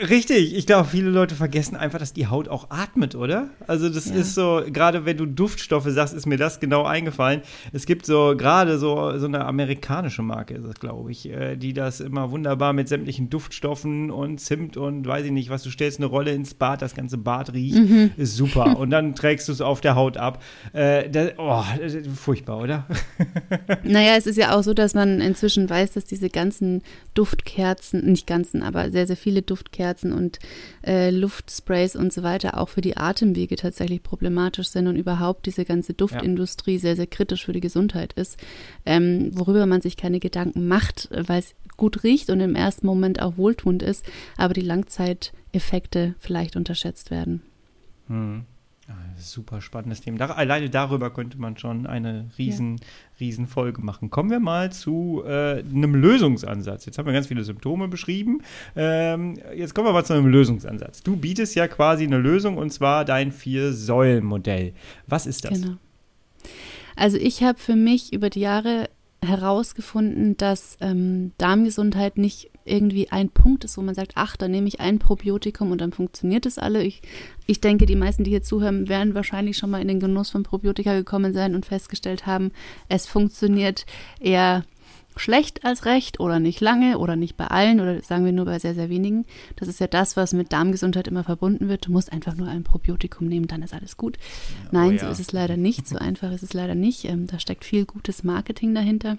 Richtig. Ich glaube, viele Leute vergessen einfach, dass die Haut auch atmet, oder? Also, das ja. ist so, gerade wenn du Duftstoffe sagst, ist mir das genau eingefallen. Es gibt so, gerade so, so eine amerikanische Marke, ist es, glaube ich, äh, die das immer wunderbar mit sämtlichen Duftstoffen und Zimt und weiß ich nicht, was du stellst, eine Rolle Rolle ins Bad, das ganze Bad riecht, mhm. ist super. Und dann trägst du es auf der Haut ab. Äh, das, oh, das furchtbar, oder? [LAUGHS] naja, es ist ja auch so, dass man inzwischen weiß, dass diese ganzen Duftkerzen, nicht ganzen, aber sehr, sehr viele Duftkerzen und äh, Luftsprays und so weiter auch für die Atemwege tatsächlich problematisch sind und überhaupt diese ganze Duftindustrie ja. sehr, sehr kritisch für die Gesundheit ist, ähm, worüber man sich keine Gedanken macht, weil es gut riecht und im ersten Moment auch wohltuend ist, aber die Langzeiteffekte vielleicht unterschätzt werden. Hm. Super spannendes Thema. Da, alleine darüber könnte man schon eine riesen, ja. riesen Folge machen. Kommen wir mal zu äh, einem Lösungsansatz. Jetzt haben wir ganz viele Symptome beschrieben. Ähm, jetzt kommen wir mal zu einem Lösungsansatz. Du bietest ja quasi eine Lösung und zwar dein Vier-Säulen-Modell. Was ist das? Genau. Also ich habe für mich über die Jahre herausgefunden, dass ähm, Darmgesundheit nicht irgendwie ein Punkt ist, wo man sagt, ach, dann nehme ich ein Probiotikum und dann funktioniert es alle. Ich, ich denke, die meisten, die hier zuhören, werden wahrscheinlich schon mal in den Genuss von Probiotika gekommen sein und festgestellt haben, es funktioniert eher schlecht als recht oder nicht lange oder nicht bei allen oder sagen wir nur bei sehr, sehr wenigen. Das ist ja das, was mit Darmgesundheit immer verbunden wird. Du musst einfach nur ein Probiotikum nehmen, dann ist alles gut. Ja, Nein, oh ja. so ist es leider nicht. So einfach ist es leider nicht. Ähm, da steckt viel gutes Marketing dahinter.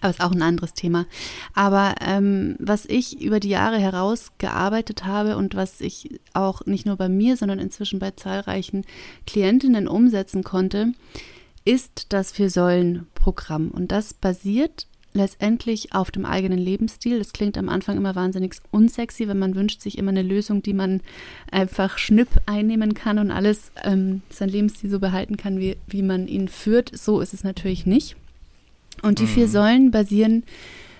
Aber ist auch ein anderes Thema. Aber ähm, was ich über die Jahre herausgearbeitet habe und was ich auch nicht nur bei mir, sondern inzwischen bei zahlreichen Klientinnen umsetzen konnte, ist das Vier-Säulen-Programm. Und das basiert letztendlich auf dem eigenen Lebensstil. Das klingt am Anfang immer wahnsinnig unsexy, wenn man wünscht sich immer eine Lösung, die man einfach schnipp einnehmen kann und alles ähm, sein Lebensstil so behalten kann, wie, wie man ihn führt. So ist es natürlich nicht. Und die mhm. vier Säulen basieren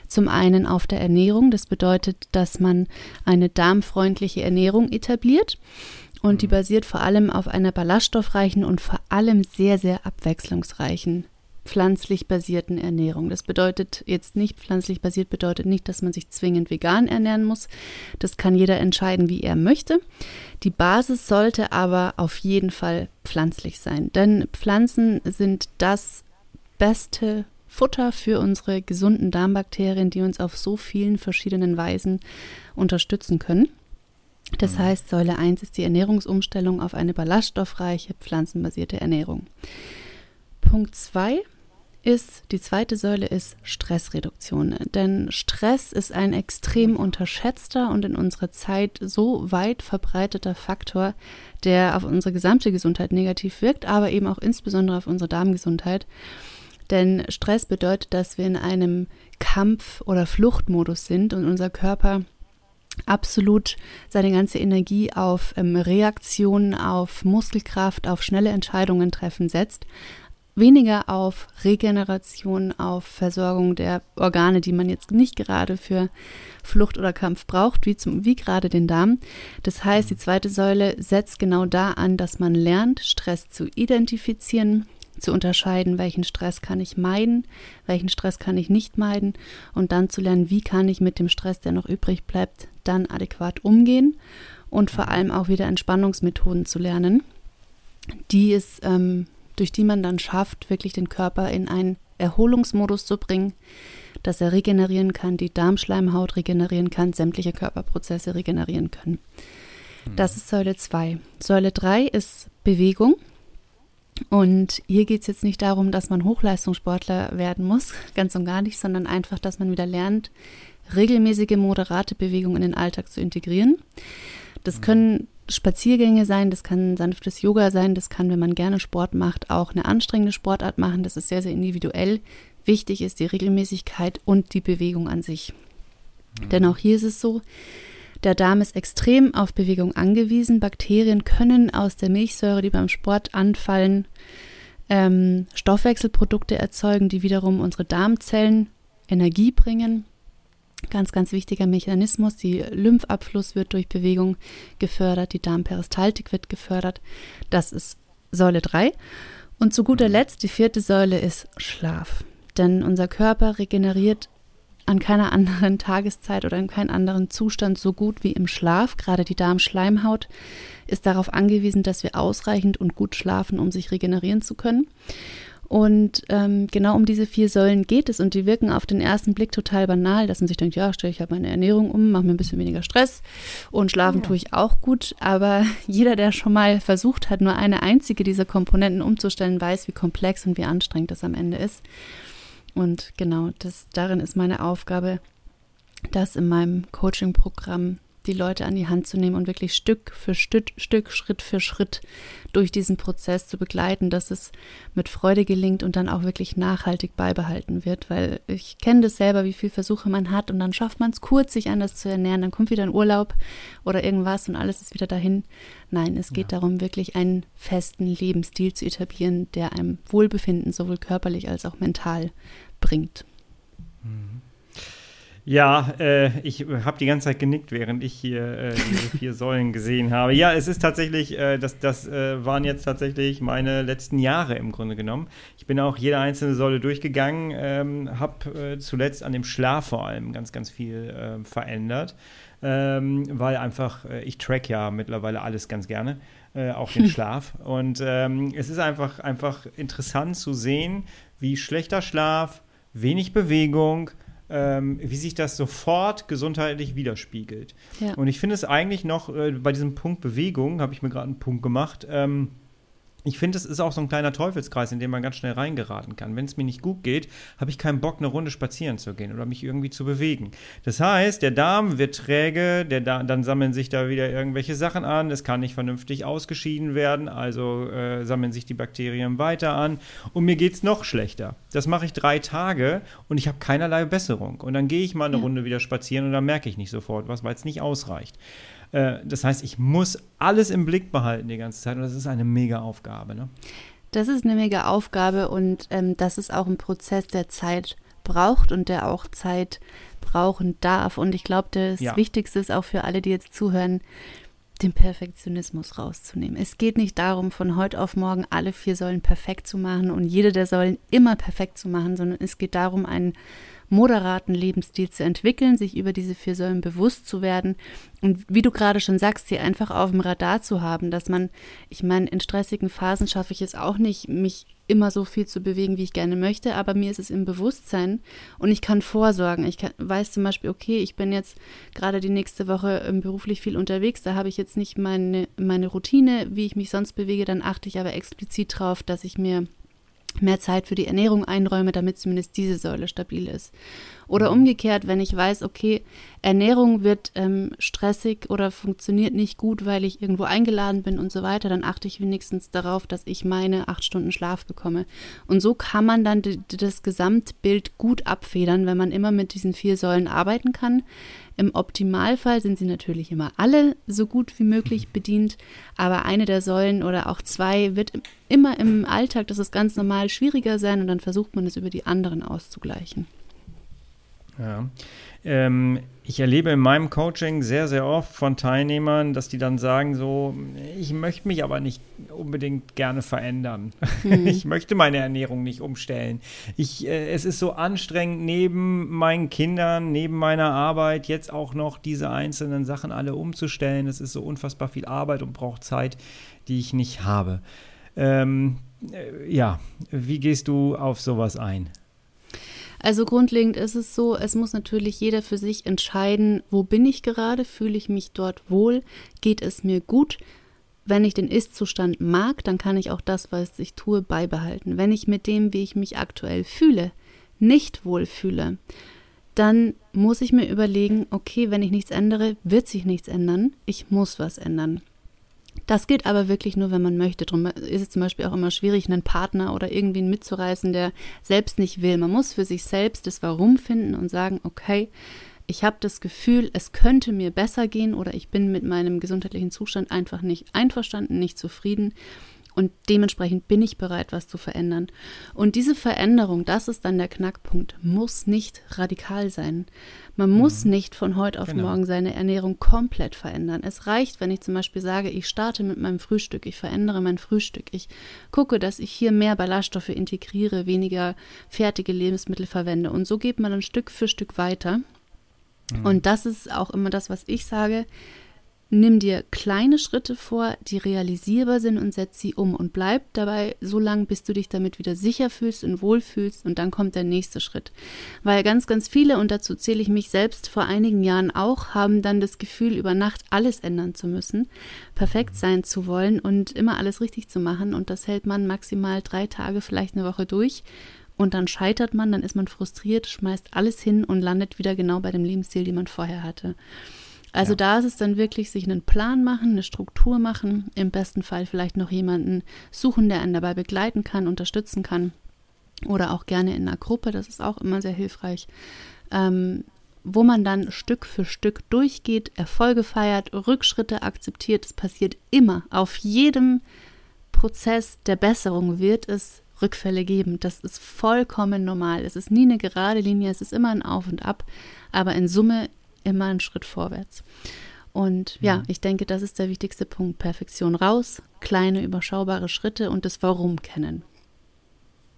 zum einen auf der Ernährung. Das bedeutet, dass man eine darmfreundliche Ernährung etabliert. Und die mhm. basiert vor allem auf einer ballaststoffreichen und vor allem sehr, sehr abwechslungsreichen pflanzlich basierten Ernährung. Das bedeutet jetzt nicht, pflanzlich basiert bedeutet nicht, dass man sich zwingend vegan ernähren muss. Das kann jeder entscheiden, wie er möchte. Die Basis sollte aber auf jeden Fall pflanzlich sein, denn Pflanzen sind das beste Futter für unsere gesunden Darmbakterien, die uns auf so vielen verschiedenen Weisen unterstützen können. Das mhm. heißt, Säule 1 ist die Ernährungsumstellung auf eine ballaststoffreiche, pflanzenbasierte Ernährung. Punkt 2 ist, die zweite Säule ist Stressreduktion. Denn Stress ist ein extrem unterschätzter und in unserer Zeit so weit verbreiteter Faktor, der auf unsere gesamte Gesundheit negativ wirkt, aber eben auch insbesondere auf unsere Darmgesundheit. Denn Stress bedeutet, dass wir in einem Kampf- oder Fluchtmodus sind und unser Körper absolut seine ganze Energie auf ähm, Reaktionen, auf Muskelkraft, auf schnelle Entscheidungen treffen setzt, weniger auf Regeneration, auf Versorgung der Organe, die man jetzt nicht gerade für Flucht oder Kampf braucht, wie, zum, wie gerade den Darm. Das heißt, die zweite Säule setzt genau da an, dass man lernt, Stress zu identifizieren, zu unterscheiden, welchen Stress kann ich meiden, welchen Stress kann ich nicht meiden und dann zu lernen, wie kann ich mit dem Stress, der noch übrig bleibt, dann adäquat umgehen und vor allem auch wieder Entspannungsmethoden zu lernen, die es ähm, durch die man dann schafft, wirklich den Körper in einen Erholungsmodus zu bringen, dass er regenerieren kann, die Darmschleimhaut regenerieren kann, sämtliche Körperprozesse regenerieren können. Das ist Säule 2. Säule 3 ist Bewegung. Und hier geht es jetzt nicht darum, dass man Hochleistungssportler werden muss, [LAUGHS] ganz und gar nicht, sondern einfach, dass man wieder lernt, regelmäßige, moderate Bewegungen in den Alltag zu integrieren. Das können Spaziergänge sein, das kann sanftes Yoga sein, das kann, wenn man gerne Sport macht, auch eine anstrengende Sportart machen. Das ist sehr, sehr individuell. Wichtig ist die Regelmäßigkeit und die Bewegung an sich. Mhm. Denn auch hier ist es so, der Darm ist extrem auf Bewegung angewiesen. Bakterien können aus der Milchsäure, die beim Sport anfallen, ähm, Stoffwechselprodukte erzeugen, die wiederum unsere Darmzellen Energie bringen. Ganz, ganz wichtiger Mechanismus. Die Lymphabfluss wird durch Bewegung gefördert, die Darmperistaltik wird gefördert. Das ist Säule 3. Und zu guter Letzt, die vierte Säule ist Schlaf. Denn unser Körper regeneriert an keiner anderen [LAUGHS] Tageszeit oder in keinem anderen Zustand so gut wie im Schlaf. Gerade die Darmschleimhaut ist darauf angewiesen, dass wir ausreichend und gut schlafen, um sich regenerieren zu können. Und ähm, genau um diese vier Säulen geht es und die wirken auf den ersten Blick total banal, dass man sich denkt, ja, stelle ich halt meine Ernährung um, mache mir ein bisschen weniger Stress und schlafen ja. tue ich auch gut. Aber [LAUGHS] jeder, der schon mal versucht hat, nur eine einzige dieser Komponenten umzustellen, weiß, wie komplex und wie anstrengend das am Ende ist. Und genau, das, darin ist meine Aufgabe, das in meinem Coaching-Programm die Leute an die Hand zu nehmen und wirklich Stück für Stück, Stück, Schritt für Schritt durch diesen Prozess zu begleiten, dass es mit Freude gelingt und dann auch wirklich nachhaltig beibehalten wird. Weil ich kenne das selber, wie viele Versuche man hat und dann schafft man es kurz, sich anders zu ernähren, dann kommt wieder ein Urlaub oder irgendwas und alles ist wieder dahin. Nein, es geht ja. darum, wirklich einen festen Lebensstil zu etablieren, der einem Wohlbefinden sowohl körperlich als auch mental bringt. Ja, äh, ich habe die ganze Zeit genickt, während ich hier äh, diese vier [LAUGHS] Säulen gesehen habe. Ja, es ist tatsächlich, äh, das, das äh, waren jetzt tatsächlich meine letzten Jahre im Grunde genommen. Ich bin auch jede einzelne Säule durchgegangen, ähm, habe äh, zuletzt an dem Schlaf vor allem ganz, ganz viel ähm, verändert, ähm, weil einfach, äh, ich track ja mittlerweile alles ganz gerne. auch den [LAUGHS] Schlaf. Und ähm, es ist einfach, einfach interessant zu sehen, wie schlechter Schlaf, wenig Bewegung, ähm, wie sich das sofort gesundheitlich widerspiegelt. Ja. Und ich finde es eigentlich noch äh, bei diesem Punkt Bewegung, habe ich mir gerade einen Punkt gemacht, ähm, ich finde, es ist auch so ein kleiner Teufelskreis, in den man ganz schnell reingeraten kann. Wenn es mir nicht gut geht, habe ich keinen Bock, eine Runde spazieren zu gehen oder mich irgendwie zu bewegen. Das heißt, der Darm wird träge, der da dann sammeln sich da wieder irgendwelche Sachen an, es kann nicht vernünftig ausgeschieden werden, also äh, sammeln sich die Bakterien weiter an und mir geht es noch schlechter. Das mache ich drei Tage und ich habe keinerlei Besserung. Und dann gehe ich mal eine ja. Runde wieder spazieren und dann merke ich nicht sofort was, weil es nicht ausreicht. Äh, das heißt, ich muss alles im Blick behalten die ganze Zeit und das ist eine mega Aufgabe. Ne? Das ist eine mega Aufgabe und ähm, das ist auch ein Prozess, der Zeit braucht und der auch Zeit brauchen darf. Und ich glaube, das ja. Wichtigste ist auch für alle, die jetzt zuhören, den Perfektionismus rauszunehmen. Es geht nicht darum, von heute auf morgen alle vier Säulen perfekt zu machen und jede der Säulen immer perfekt zu machen, sondern es geht darum, einen moderaten Lebensstil zu entwickeln, sich über diese vier Säulen bewusst zu werden und wie du gerade schon sagst, sie einfach auf dem Radar zu haben, dass man, ich meine, in stressigen Phasen schaffe ich es auch nicht, mich immer so viel zu bewegen, wie ich gerne möchte, aber mir ist es im Bewusstsein und ich kann vorsorgen. Ich kann, weiß zum Beispiel, okay, ich bin jetzt gerade die nächste Woche ähm, beruflich viel unterwegs, da habe ich jetzt nicht meine, meine Routine, wie ich mich sonst bewege, dann achte ich aber explizit drauf, dass ich mir mehr Zeit für die Ernährung einräume, damit zumindest diese Säule stabil ist. Oder mhm. umgekehrt, wenn ich weiß, okay, Ernährung wird ähm, stressig oder funktioniert nicht gut, weil ich irgendwo eingeladen bin und so weiter, dann achte ich wenigstens darauf, dass ich meine acht Stunden Schlaf bekomme. Und so kann man dann das Gesamtbild gut abfedern, wenn man immer mit diesen vier Säulen arbeiten kann. Im Optimalfall sind sie natürlich immer alle so gut wie möglich mhm. bedient, aber eine der Säulen oder auch zwei wird immer im Alltag, das ist ganz normal, schwieriger sein und dann versucht man es über die anderen auszugleichen. Ja. Ähm, ich erlebe in meinem Coaching sehr, sehr oft von Teilnehmern, dass die dann sagen so, ich möchte mich aber nicht unbedingt gerne verändern. Mhm. [LAUGHS] Ich möchte meine Ernährung nicht umstellen. Ich, äh, es ist so anstrengend, neben meinen Kindern, neben meiner Arbeit jetzt auch noch diese einzelnen Sachen alle umzustellen. Es ist so unfassbar viel Arbeit und braucht Zeit, die ich nicht habe. Ähm, äh, ja, wie gehst du auf sowas ein? Also grundlegend ist es so, es muss natürlich jeder für sich entscheiden, wo bin ich gerade, fühle ich mich dort wohl, geht es mir gut. Wenn ich den Ist-Zustand mag, dann kann ich auch das, was ich tue, beibehalten. Wenn ich mit dem, wie ich mich aktuell fühle, nicht wohl fühle, dann muss ich mir überlegen, okay, wenn ich nichts ändere, wird sich nichts ändern. Ich muss was ändern. Das geht aber wirklich nur, wenn man möchte. Darum ist es zum Beispiel auch immer schwierig, einen Partner oder irgendwen mitzureißen, der selbst nicht will. Man muss für sich selbst das Warum finden und sagen, okay, ich habe das Gefühl, es könnte mir besser gehen oder ich bin mit meinem gesundheitlichen Zustand einfach nicht einverstanden, nicht zufrieden und dementsprechend bin ich bereit, was zu verändern. Und diese Veränderung, das ist dann der Knackpunkt, muss nicht radikal sein. Man muss mhm. nicht von heute auf genau. morgen seine Ernährung komplett verändern. Es reicht, wenn ich zum Beispiel sage, ich starte mit meinem Frühstück, ich verändere mein Frühstück, ich gucke, dass ich hier mehr Ballaststoffe integriere, weniger fertige Lebensmittel verwende. Und so geht man dann Stück für Stück weiter. Mhm. Und das ist auch immer das, was ich sage Nimm dir kleine Schritte vor, die realisierbar sind und setz sie um und bleib dabei so lange, bis du dich damit wieder sicher fühlst und wohlfühlst und dann kommt der nächste Schritt. Weil ganz, ganz viele, und dazu zähle ich mich selbst vor einigen Jahren auch, haben dann das Gefühl, über Nacht alles ändern zu müssen, perfekt sein zu wollen und immer alles richtig zu machen und das hält man maximal drei Tage, vielleicht eine Woche durch und dann scheitert man, dann ist man frustriert, schmeißt alles hin und landet wieder genau bei dem Lebensstil, den man vorher hatte. Also ja. da ist es dann wirklich, sich einen Plan machen, eine Struktur machen, im besten Fall vielleicht noch jemanden suchen, der einen dabei begleiten kann, unterstützen kann oder auch gerne in einer Gruppe, das ist auch immer sehr hilfreich, ähm, wo man dann Stück für Stück durchgeht, Erfolge feiert, Rückschritte akzeptiert. Es passiert immer. Auf jedem Prozess der Besserung wird es Rückfälle geben. Das ist vollkommen normal. Es ist nie eine gerade Linie, es ist immer ein Auf und Ab. Aber in Summe immer einen Schritt vorwärts. Und ja, ich denke, das ist der wichtigste Punkt. Perfektion raus, kleine, überschaubare Schritte und das Warum kennen.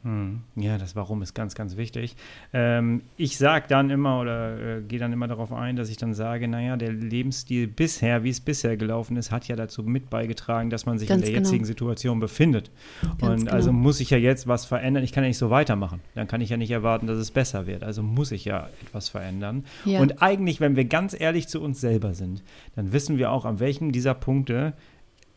Hm. Ja, das Warum ist ganz, ganz wichtig. Ähm, ich sage dann immer oder äh, gehe dann immer darauf ein, dass ich dann sage, naja, der Lebensstil bisher, wie es bisher gelaufen ist, hat ja dazu mit beigetragen, dass man sich ganz in der genau. jetzigen Situation befindet. Ganz Und genau. also muss ich ja jetzt was verändern. Ich kann ja nicht so weitermachen. Dann kann ich ja nicht erwarten, dass es besser wird. Also muss ich ja etwas verändern. Ja. Und eigentlich, wenn wir ganz ehrlich zu uns selber sind, dann wissen wir auch, an welchem dieser Punkte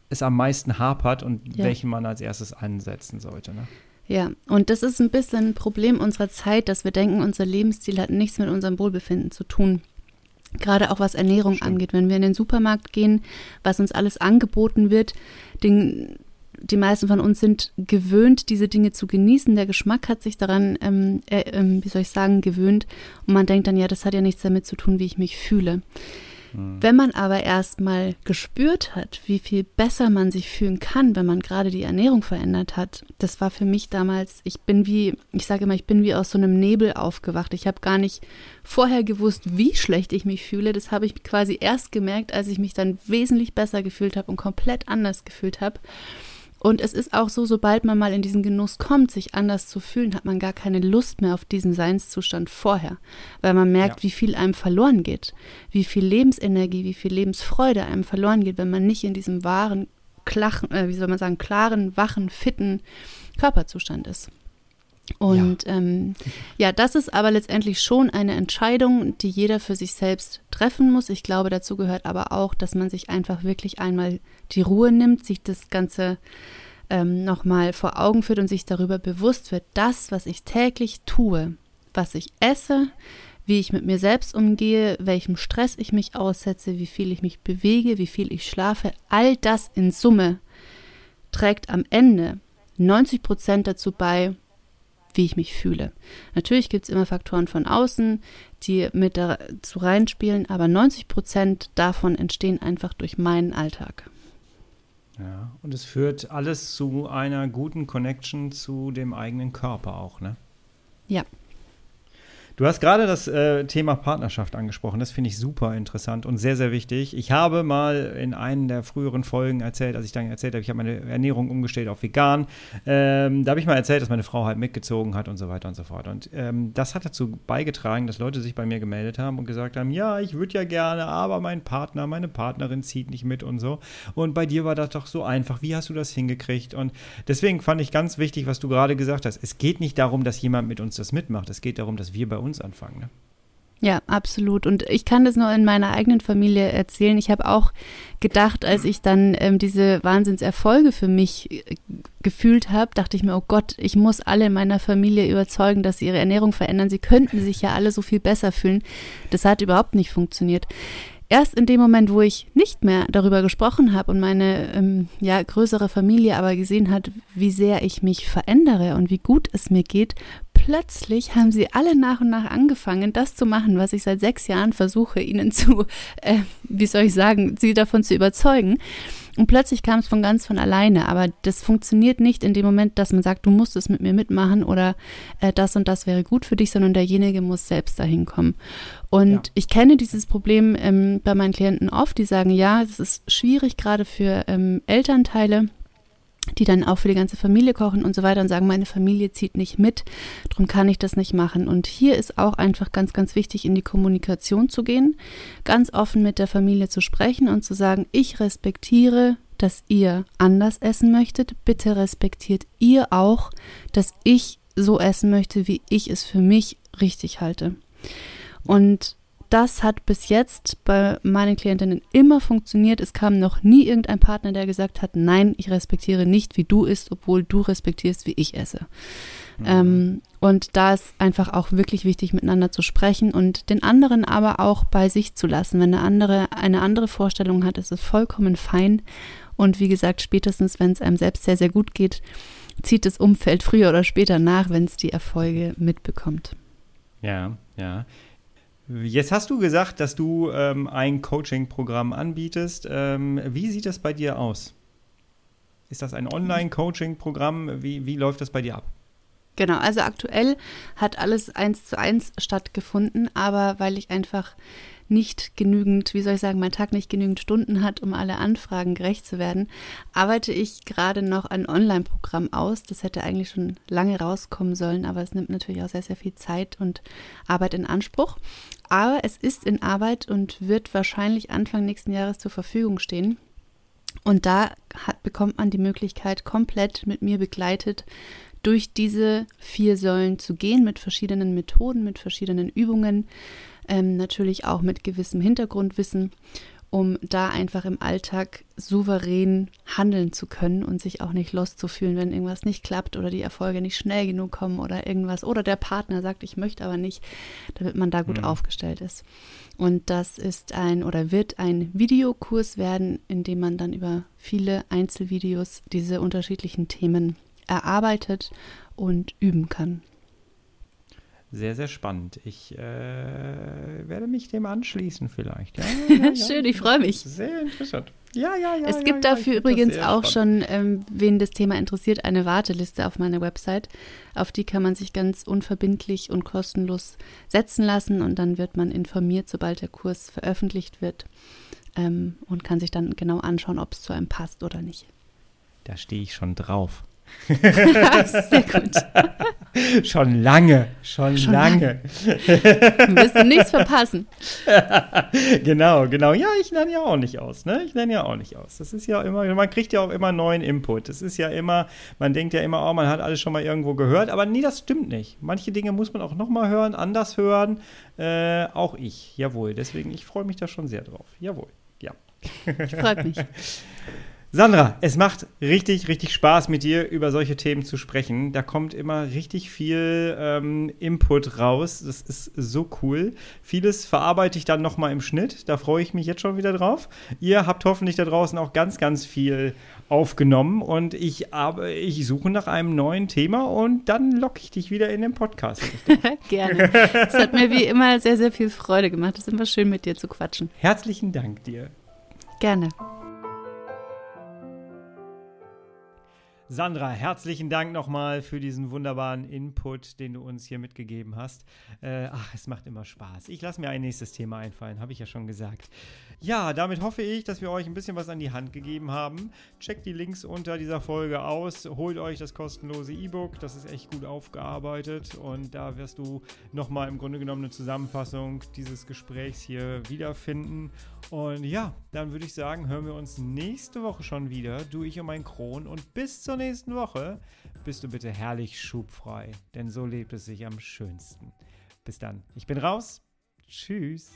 es am meisten hapert und ja. welchen man als erstes ansetzen sollte. Ne? Ja, und das ist ein bisschen ein Problem unserer Zeit, dass wir denken, unser Lebensstil hat nichts mit unserem Wohlbefinden zu tun. Gerade auch was Ernährung Stimmt. angeht. Wenn wir in den Supermarkt gehen, was uns alles angeboten wird, den, die meisten von uns sind gewöhnt, diese Dinge zu genießen. Der Geschmack hat sich daran, ähm, äh, äh, wie soll ich sagen, gewöhnt. Und man denkt dann, ja, das hat ja nichts damit zu tun, wie ich mich fühle. Wenn man aber erstmal gespürt hat, wie viel besser man sich fühlen kann, wenn man gerade die Ernährung verändert hat, das war für mich damals, ich bin wie, ich sage immer, ich bin wie aus so einem Nebel aufgewacht. Ich habe gar nicht vorher gewusst, wie schlecht ich mich fühle. Das habe ich quasi erst gemerkt, als ich mich dann wesentlich besser gefühlt habe und komplett anders gefühlt habe. Und es ist auch so, sobald man mal in diesen Genuss kommt, sich anders zu fühlen, hat man gar keine Lust mehr auf diesen Seinszustand vorher, weil man merkt, ja. wie viel einem verloren geht, wie viel Lebensenergie, wie viel Lebensfreude einem verloren geht, wenn man nicht in diesem wahren, klachen, äh, wie soll man sagen, klaren, wachen, fitten Körperzustand ist. Und ja. Ähm, ja, das ist aber letztendlich schon eine Entscheidung, die jeder für sich selbst treffen muss. Ich glaube, dazu gehört aber auch, dass man sich einfach wirklich einmal die Ruhe nimmt, sich das Ganze ähm, nochmal vor Augen führt und sich darüber bewusst wird, das, was ich täglich tue, was ich esse, wie ich mit mir selbst umgehe, welchem Stress ich mich aussetze, wie viel ich mich bewege, wie viel ich schlafe, all das in Summe trägt am Ende 90 Prozent dazu bei, wie ich mich fühle. Natürlich gibt es immer Faktoren von außen, die mit dazu reinspielen, aber 90 Prozent davon entstehen einfach durch meinen Alltag. Ja, und es führt alles zu einer guten Connection zu dem eigenen Körper auch, ne? Ja. Du hast gerade das äh, Thema Partnerschaft angesprochen. Das finde ich super interessant und sehr, sehr wichtig. Ich habe mal in einen der früheren Folgen erzählt, als ich dann erzählt habe, ich habe meine Ernährung umgestellt auf vegan. Ähm, da habe ich mal erzählt, dass meine Frau halt mitgezogen hat und so weiter und so fort. Und ähm, das hat dazu beigetragen, dass Leute sich bei mir gemeldet haben und gesagt haben, ja, ich würde ja gerne, aber mein Partner, meine Partnerin zieht nicht mit und so. Und bei dir war das doch so einfach. Wie hast du das hingekriegt? Und deswegen fand ich ganz wichtig, was du gerade gesagt hast. Es geht nicht darum, dass jemand mit uns das mitmacht. Es geht darum, dass wir bei uns anfangen. Ne? Ja, absolut. Und ich kann das nur in meiner eigenen Familie erzählen. Ich habe auch gedacht, als ich dann ähm, diese Wahnsinnserfolge für mich äh, gefühlt habe, dachte ich mir, oh Gott, ich muss alle in meiner Familie überzeugen, dass sie ihre Ernährung verändern. Sie könnten sich ja alle so viel besser fühlen. Das hat überhaupt nicht funktioniert erst in dem Moment, wo ich nicht mehr darüber gesprochen habe und meine ähm, ja, größere Familie aber gesehen hat, wie sehr ich mich verändere und wie gut es mir geht, plötzlich haben sie alle nach und nach angefangen, das zu machen, was ich seit sechs Jahren versuche, ihnen zu, äh, wie soll ich sagen, sie davon zu überzeugen. Und plötzlich kam es von ganz von alleine. Aber das funktioniert nicht in dem Moment, dass man sagt, du musst es mit mir mitmachen oder äh, das und das wäre gut für dich, sondern derjenige muss selbst dahin kommen. Und ja. ich kenne dieses Problem ähm, bei meinen Klienten oft, die sagen, ja, es ist schwierig gerade für ähm, Elternteile die dann auch für die ganze Familie kochen und so weiter und sagen, meine Familie zieht nicht mit, darum kann ich das nicht machen. Und hier ist auch einfach ganz, ganz wichtig, in die Kommunikation zu gehen, ganz offen mit der Familie zu sprechen und zu sagen, ich respektiere, dass ihr anders essen möchtet, bitte respektiert ihr auch, dass ich so essen möchte, wie ich es für mich richtig halte. Und das hat bis jetzt bei meinen Klientinnen immer funktioniert. Es kam noch nie irgendein Partner, der gesagt hat, nein, ich respektiere nicht, wie du isst, obwohl du respektierst, wie ich esse. Mhm. Ähm, und da ist einfach auch wirklich wichtig, miteinander zu sprechen und den anderen aber auch bei sich zu lassen. Wenn eine andere eine andere Vorstellung hat, ist es vollkommen fein. Und wie gesagt, spätestens, wenn es einem selbst sehr, sehr gut geht, zieht das Umfeld früher oder später nach, wenn es die Erfolge mitbekommt. Ja, ja. Jetzt hast du gesagt, dass du ähm, ein Coaching-Programm anbietest. Ähm, wie sieht das bei dir aus? Ist das ein Online-Coaching-Programm? Wie, wie läuft das bei dir ab? Genau, also aktuell hat alles eins zu eins stattgefunden, aber weil ich einfach nicht genügend, wie soll ich sagen, mein Tag nicht genügend Stunden hat, um alle Anfragen gerecht zu werden, arbeite ich gerade noch ein Online-Programm aus. Das hätte eigentlich schon lange rauskommen sollen, aber es nimmt natürlich auch sehr, sehr viel Zeit und Arbeit in Anspruch. Aber es ist in Arbeit und wird wahrscheinlich Anfang nächsten Jahres zur Verfügung stehen. Und da hat, bekommt man die Möglichkeit, komplett mit mir begleitet durch diese vier Säulen zu gehen, mit verschiedenen Methoden, mit verschiedenen Übungen, ähm, natürlich auch mit gewissem Hintergrundwissen, um da einfach im Alltag souverän handeln zu können und sich auch nicht lost zu fühlen, wenn irgendwas nicht klappt oder die Erfolge nicht schnell genug kommen oder irgendwas oder der Partner sagt, ich möchte aber nicht, damit man da gut mhm. aufgestellt ist. Und das ist ein oder wird ein Videokurs werden, in dem man dann über viele Einzelvideos diese unterschiedlichen Themen erarbeitet und üben kann. Sehr, sehr spannend. Ich äh, werde mich dem anschließen vielleicht. Ja, ja, [LAUGHS] ja. Schön, ich freue mich. Sehr interessant. Ja, ja, ja. Es gibt dafür übrigens auch spannend. schon, ähm, wen das Thema interessiert, eine Warteliste auf meiner Website. Auf die kann man sich ganz unverbindlich und kostenlos setzen lassen und dann wird man informiert, sobald der Kurs veröffentlicht wird ähm, und kann sich dann genau anschauen, ob es zu einem passt oder nicht. Da stehe ich schon drauf. [LAUGHS] Sehr gut. schon lange, schon, schon lange. Wir müssen nichts verpassen. [LAUGHS] genau, genau. Ja, ich lerne ja auch nicht aus, ne? Ich lerne ja auch nicht aus. Das ist ja immer, man kriegt ja auch immer neuen Input. Das ist ja immer, man denkt ja immer, oh, man hat alles schon mal irgendwo gehört, aber nee, das stimmt nicht. Manche Dinge muss man auch nochmal hören, anders hören. Äh, auch ich, jawohl. Deswegen, ich freue mich da schon sehr drauf. Jawohl, ja. Ich freue mich. [LAUGHS] Sandra, es macht richtig, richtig Spaß, mit dir über solche Themen zu sprechen. Da kommt immer richtig viel ähm, Input raus. Das ist so cool. Vieles verarbeite ich dann nochmal im Schnitt. Da freue ich mich jetzt schon wieder drauf. Ihr habt hoffentlich da draußen auch ganz, ganz viel aufgenommen und ich, ich suche nach einem neuen Thema und dann locke ich dich wieder in den Podcast. [LAUGHS] Gerne. Es hat mir wie immer sehr, sehr viel Freude gemacht. Es ist immer schön, mit dir zu quatschen. Herzlichen Dank dir. Gerne. Sandra, herzlichen Dank nochmal für diesen wunderbaren Input, den du uns hier mitgegeben hast. Äh, ach, es macht immer Spaß. Ich lasse mir ein nächstes Thema einfallen, habe ich ja schon gesagt. Ja, damit hoffe ich, dass wir euch ein bisschen was an die Hand gegeben haben. Checkt die Links unter dieser Folge aus, holt euch das kostenlose E-Book, das ist echt gut aufgearbeitet und da wirst du nochmal im Grunde genommen eine Zusammenfassung dieses Gesprächs hier wiederfinden. Und ja, dann würde ich sagen, hören wir uns nächste Woche schon wieder, du, ich und mein Kron und bis zur nächsten Woche bist du bitte herrlich schubfrei, denn so lebt es sich am schönsten. Bis dann. Ich bin raus. Tschüss.